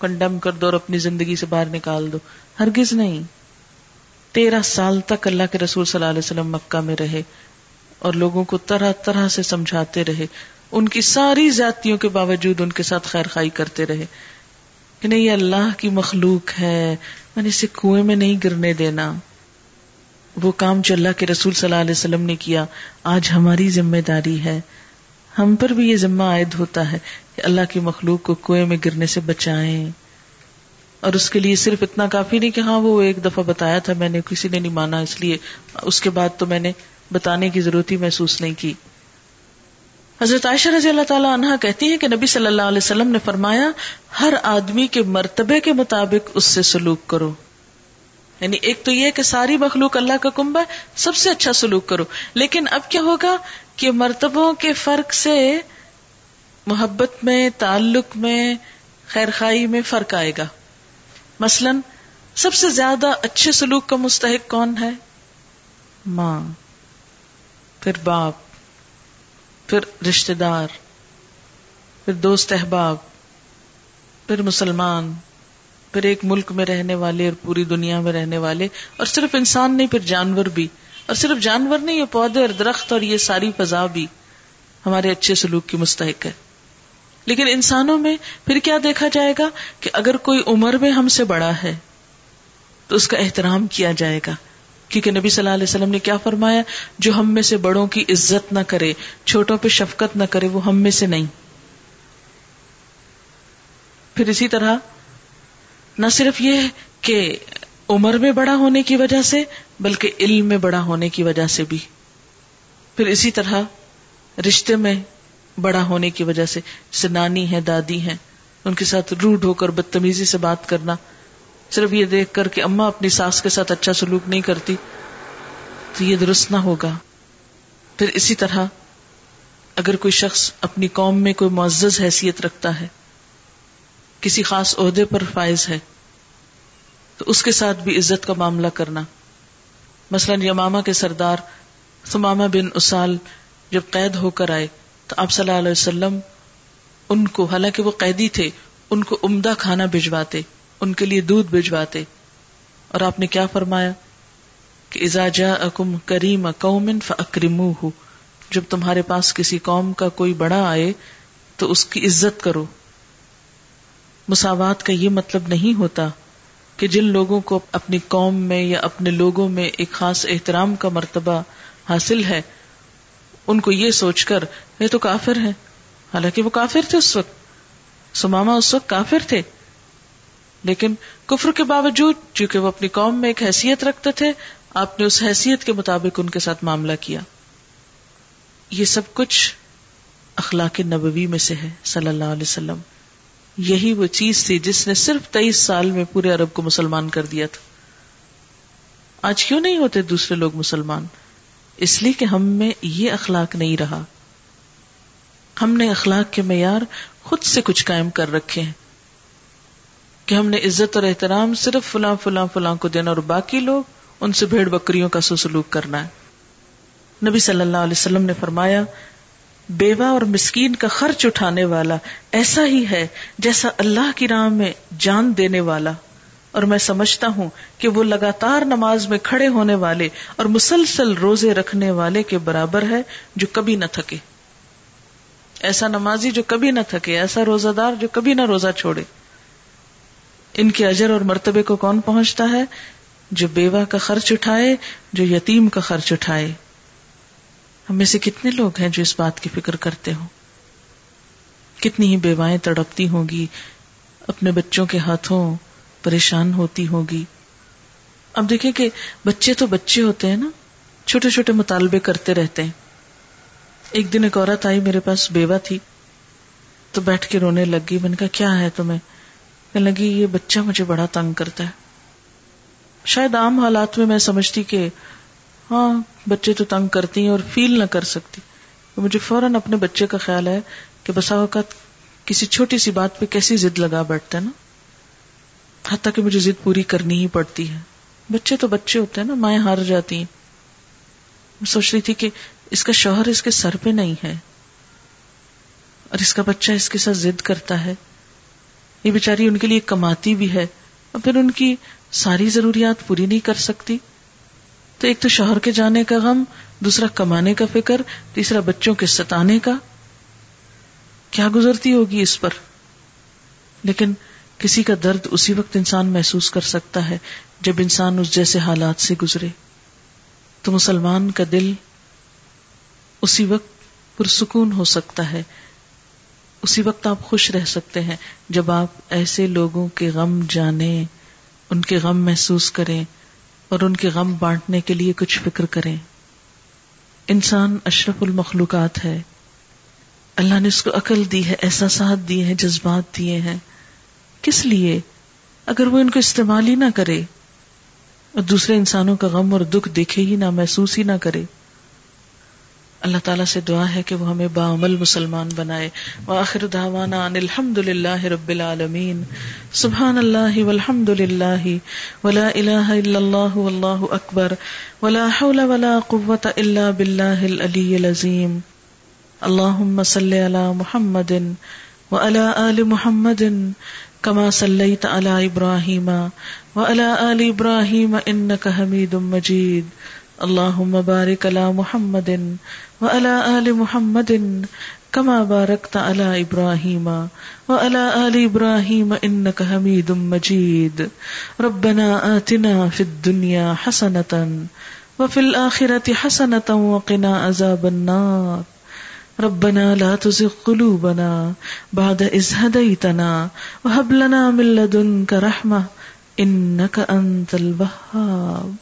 کنڈم کر دو اور اپنی زندگی سے باہر نکال دو۔ ہرگز نہیں۔ تیرہ سال تک اللہ کے رسول صلی اللہ علیہ وسلم مکہ میں رہے اور لوگوں کو طرح طرح سے سمجھاتے رہے۔ ان کی ساری ذاتیوں کے باوجود ان کے ساتھ خیر خائی کرتے رہے۔ کہ نہیں یہ اللہ کی مخلوق ہے۔ میں نے اسے کنویں میں نہیں گرنے دینا۔ وہ کام جو اللہ کے رسول صلی اللہ علیہ وسلم نے کیا، آج ہماری ذمہ داری ہے۔ ہم پر بھی یہ ذمہ عائد ہوتا ہے کہ اللہ کی مخلوق کو کنویں میں گرنے سے بچائیں۔ اور اس کے لیے صرف اتنا کافی نہیں کہ ہاں وہ ایک دفعہ بتایا تھا، میں نے کسی نے نہیں مانا، اس لیے اس کے بعد تو میں نے بتانے کی ضرورت ہی محسوس نہیں کی۔ حضرت عائشہ رضی اللہ تعالیٰ عنہ کہتی ہیں کہ نبی صلی اللہ علیہ وسلم نے فرمایا، ہر آدمی کے مرتبے کے مطابق اس سے سلوک کرو۔ یعنی ایک تو یہ کہ ساری مخلوق اللہ کا کنبہ ہے، سب سے اچھا سلوک کرو۔ لیکن اب کیا ہوگا کہ مرتبوں کے فرق سے محبت میں، تعلق میں، خیر خائی میں فرق آئے گا۔ مثلا، سب سے زیادہ اچھے سلوک کا مستحق کون ہے؟ ماں، پھر باپ، پھر رشتے دار، پھر دوست احباب، پھر مسلمان۔ پھر ایک ملک میں رہنے والے اور پوری دنیا میں رہنے والے اور صرف انسان نہیں، پھر جانور بھی۔ اور صرف جانور نہیں، یہ پودے اور درخت اور یہ ساری فضا بھی ہمارے اچھے سلوک کی مستحق ہے۔ لیکن انسانوں میں پھر کیا دیکھا جائے گا کہ اگر کوئی عمر میں ہم سے بڑا ہے تو اس کا احترام کیا جائے گا۔ کیونکہ نبی صلی اللہ علیہ وسلم نے کیا فرمایا، جو ہم میں سے بڑوں کی عزت نہ کرے، چھوٹوں پہ شفقت نہ کرے، وہ ہم میں سے نہیں۔ پھر اسی طرح نہ صرف یہ کہ عمر میں بڑا ہونے کی وجہ سے، بلکہ علم میں بڑا ہونے کی وجہ سے بھی۔ پھر اسی طرح رشتے میں بڑا ہونے کی وجہ سے، جیسے نانی ہے دادی ہیں، ان کے ساتھ روڈ ہو کر بدتمیزی سے بات کرنا۔ صرف یہ دیکھ کر کہ اما اپنی ساس کے ساتھ اچھا سلوک نہیں کرتی، تو یہ درست نہ ہوگا۔ پھر اسی طرح اگر کوئی شخص اپنی قوم میں کوئی معزز حیثیت رکھتا ہے کسی خاص عہدے پر فائز ہے، تو اس کے ساتھ بھی عزت کا معاملہ کرنا۔ مثلاً یماما کے سردار سماما بن اسال جب قید ہو کر آئے، تو آپ صلی اللہ علیہ وسلم ان کو، حالانکہ وہ قیدی تھے، ان کو عمدہ کھانا بھجواتے، ان کے لیے دودھ بھجواتے۔ اور آپ نے کیا فرمایا؟ کہ ازا جا اکم کریم قومن فکریم جب تمہارے پاس کسی قوم کا کوئی بڑا آئے، تو اس کی عزت کرو۔ مساوات کا یہ مطلب نہیں ہوتا کہ جن لوگوں کو اپنی قوم میں یا اپنے لوگوں میں ایک خاص احترام کا مرتبہ حاصل ہے، ان کو یہ سوچ کر، یہ تو کافر ہے حالانکہ وہ کافر تھے اس وقت۔ سماما اس وقت کافر تھے۔ لیکن کفر کے باوجود، چونکہ وہ اپنی قوم میں ایک حیثیت رکھتے تھے، آپ نے اس حیثیت کے مطابق ان کے ساتھ معاملہ کیا۔ یہ سب کچھ اخلاق نبوی میں سے ہے، صلی اللہ علیہ وسلم۔ یہی وہ چیز تھی جس نے صرف تیئیس سال میں پورے عرب کو مسلمان کر دیا تھا۔ آج کیوں نہیں ہوتے دوسرے لوگ مسلمان؟ اس لیے کہ ہم میں یہ اخلاق نہیں رہا۔ ہم نے اخلاق کے معیار خود سے کچھ قائم کر رکھے ہیں۔ کہ ہم نے عزت اور احترام صرف فلاں فلاں فلاں کو دینا اور باقی لوگ ان سے بھیڑ بکریوں کا سسلوک کرنا ہے۔ نبی صلی اللہ علیہ وسلم نے فرمایا بیوہ اور مسکین کا خرچ اٹھانے والا ایسا ہی ہے جیسا اللہ کی راہ میں جان دینے والا۔ اور میں سمجھتا ہوں کہ وہ لگاتار نماز میں کھڑے ہونے والے اور مسلسل روزے رکھنے والے کے برابر ہے جو کبھی نہ تھکے۔ ایسا نمازی جو کبھی نہ تھکے، ایسا روزہ دار جو کبھی نہ روزہ چھوڑے۔ ان کے اجر اور مرتبے کو کون پہنچتا ہے؟ جو بیوہ کا خرچ اٹھائے، جو یتیم کا خرچ اٹھائے۔ ہم میں سے کتنے لوگ ہیں جو اس بات کی فکر کرتے ہوں؟ کتنی ہی بیوائیں تڑپتی ہوں گی، اپنے بچوں کے ہاتھوں پریشان ہوتی ہوگی اب دیکھیں کہ بچے تو بچے ہوتے ہیں نا، چھوٹے چھوٹے مطالبے کرتے رہتے ہیں۔ ایک دن ایک عورت آئی، میرے پاس بیوہ تھی۔ تو بیٹھ کے رونے لگ گئی میں نے کہا، کیا ہے تمہیں؟ کہنے لگی، یہ بچہ مجھے بڑا تنگ کرتا ہے۔ شاید عام حالات میں میں سمجھتی کہ ہاں بچے تو تنگ کرتی ہیں اور فیل نہ کر سکتی۔ مجھے فوراً اپنے بچے کا خیال ہے کہ بسا اوقات کسی چھوٹی سی بات پہ کیسی ضد لگا بیٹھتا ہے نا۔ حتیٰ کہ مجھے ضد پوری کرنی ہی پڑتی ہے۔ بچے تو بچے ہوتے ہیں نا، مائیں ہار جاتی ہیں۔ میں سوچ رہی تھی کہ اس کا شوہر اس کے سر پہ نہیں ہے۔ اور اس کا بچہ اس کے ساتھ ضد کرتا ہے۔ یہ بیچاری ان کے لیے کماتی بھی ہے۔ اور پھر ان کی ساری ضروریات پوری نہیں کر سکتی۔ تو ایک تو شوہر کے جانے کا غم، دوسرا کمانے کا فکر، تیسرا بچوں کے ستانے کا۔ کیا گزرتی ہوگی اس پر؟ لیکن کسی کا درد اسی وقت انسان محسوس کر سکتا ہے جب انسان اس جیسے حالات سے گزرے۔ تو مسلمان کا دل اسی وقت پرسکون ہو سکتا ہے۔ اسی وقت آپ خوش رہ سکتے ہیں جب آپ ایسے لوگوں کے غم جانیں، ان کے غم محسوس کریں۔ اور ان کے غم بانٹنے کے لیے کچھ فکر کریں۔ انسان اشرف المخلوقات ہے۔ اللہ نے اس کو عقل دی ہے، احساسات دیے ہیں، جذبات دیے ہیں۔ کس لیے؟ اگر وہ ان کو استعمال ہی نہ کرے اور دوسرے انسانوں کا غم اور دکھ دیکھے ہی نہ، محسوس ہی نہ کرے۔ اللہ تعالیٰ سے دعا ہے کہ وہ ہمیں باعمل مسلمان بنائے۔ وآخر دعوانا ان الحمد للہ رب العالمین۔ سبحان اللہ والحمد للہ ولا الہ الا اللہ واللہ اکبر۔ ولا حول ولا قوة الا باللہ العلی العظیم۔ اللہم صلی علی محمد وعلى آل محمد كما صليت على إبراهيم وعلى آل إبراهيم إنك حميد مجيد اللهم بارك على محمد وعلى آل محمد كما باركت على إبراهيم وعلى آل إبراهيم إنك حميد مجيد. ربنا آتنا في الدنيا حسنة وفي الآخرة حسنة وقنا عذاب النار. ربنا لا تزغ قلوبنا بعد إذ هديتنا وهب لنا من لدنك رحمة إنك أنت الوهاب.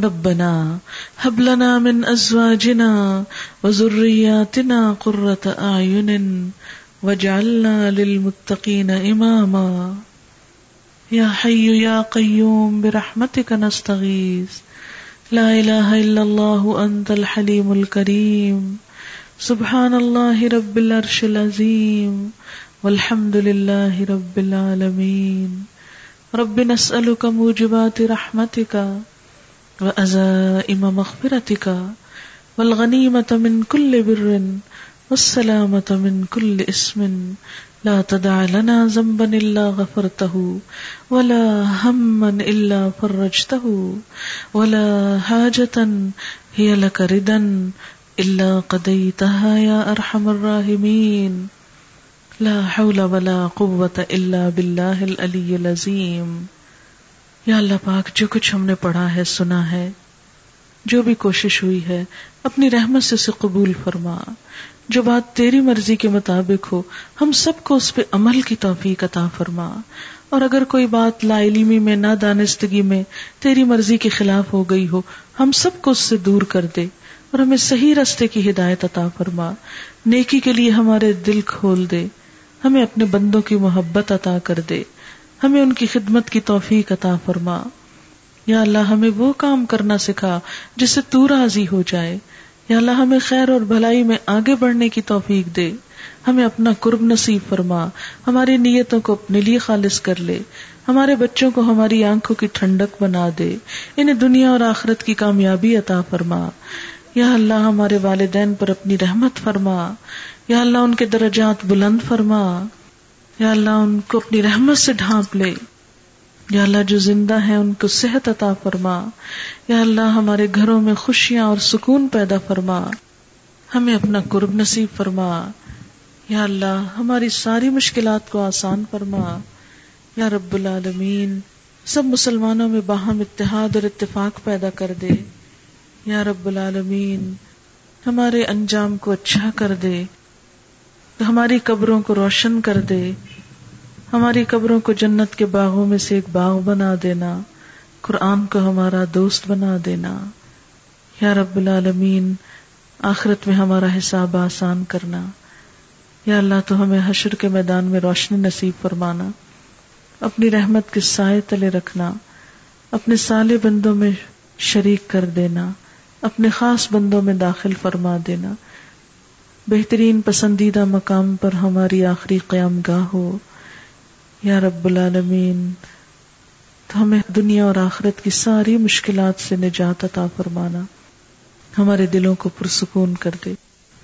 ربنا هب لنا من أزواجنا وذرياتنا قرة أعين واجعلنا للمتقين إماما. يا حي يا قيوم، برحمتك نستغيث. لا إله إلا الله، أنت الحليم الكريم. سبحان اللہ رب العرش العظیم والحمد للہ رب العالمین رب نسألك موجبات رحمتك. وأزائم مغفرتك والغنيمة من كل بر والسلامة من كل اسم لا تدع لنا ذنبا إلا غفرته ولا هما إلا فرجته ولا حاجة هي لك ردا اللہ قدیتها یا ارحم الراحمین لا حول ولا قوة الا باللہ العلی العظیم یا اللہ پاک، جو کچھ ہم نے پڑھا ہے، سنا ہے، جو بھی کوشش ہوئی ہے، اپنی رحمت سے اسے قبول فرما۔ جو بات تیری مرضی کے مطابق ہو، ہم سب کو اس پہ عمل کی توفیق عطا فرما۔ اور اگر کوئی بات لا علمی میں نہ دانستگی میں تیری مرضی کے خلاف ہو گئی ہو، ہم سب کو اس سے دور کر دے اور ہمیں صحیح رستے کی ہدایت عطا فرما۔ نیکی کے لیے ہمارے دل کھول دے، ہمیں اپنے بندوں کی محبت عطا کر دے۔ ہمیں ان کی خدمت کی توفیق عطا فرما۔ یا اللہ، ہمیں وہ کام کرنا سکھا جس سے تو راضی ہو جائے۔ یا اللہ، ہمیں خیر اور بھلائی میں آگے بڑھنے کی توفیق دے۔ ہمیں اپنا قرب نصیب فرما۔ ہماری نیتوں کو اپنے لیے خالص کر لے۔ ہمارے بچوں کو ہماری آنکھوں کی ٹھنڈک بنا دے۔ انہیں دنیا اور آخرت کی کامیابی عطا فرما۔ یا اللہ، ہمارے والدین پر اپنی رحمت فرما۔ یا اللہ، ان کے درجات بلند فرما۔ یا اللہ ان کو اپنی رحمت سے ڈھانپ لے۔ یا اللہ جو زندہ ہیں ان کو صحت عطا فرما۔ یا اللہ ہمارے گھروں میں خوشیاں اور سکون پیدا فرما۔ ہمیں اپنا قرب نصیب فرما۔ یا اللہ ہماری ساری مشکلات کو آسان فرما۔ یا رب العالمین، سب مسلمانوں میں باہم اتحاد اور اتفاق پیدا کر دے۔ یا رب العالمین، ہمارے انجام کو اچھا کر دے۔ ہماری قبروں کو روشن کر دے، ہماری قبروں کو جنت کے باغوں میں سے ایک باغ بنا دینا، قرآن کو ہمارا دوست بنا دینا۔ یا رب العالمین، آخرت میں ہمارا حساب آسان کرنا۔ یا اللہ، تو ہمیں حشر کے میدان میں روشنی نصیب فرمانا۔ اپنی رحمت کے سائے تلے رکھنا۔ اپنے سالے بندوں میں شریک کر دینا۔ اپنے خاص بندوں میں داخل فرما دینا۔ بہترین پسندیدہ مقام پر ہماری آخری قیام گاہ ہو۔ یا رب العالمین، تو ہمیں دنیا اور آخرت کی ساری مشکلات سے نجات عطا فرمانا۔ ہمارے دلوں کو پرسکون کر دے۔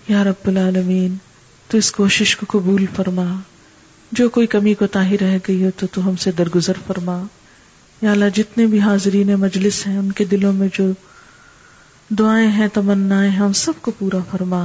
یا رب العالمین، تو اس کوشش کو قبول فرما۔ جو کوئی کمی کو تاہی رہ گئی ہو، تو تو ہم سے درگزر فرما۔ یا اللہ، جتنے بھی حاضرین مجلس ہیں، ان کے دلوں میں جو دعائیں ہیں تمنا ہم سب کو پورا فرما۔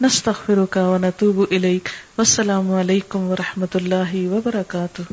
نستغفرك ونتوب إليك والسلام عليكم ورحمة الله وبركاته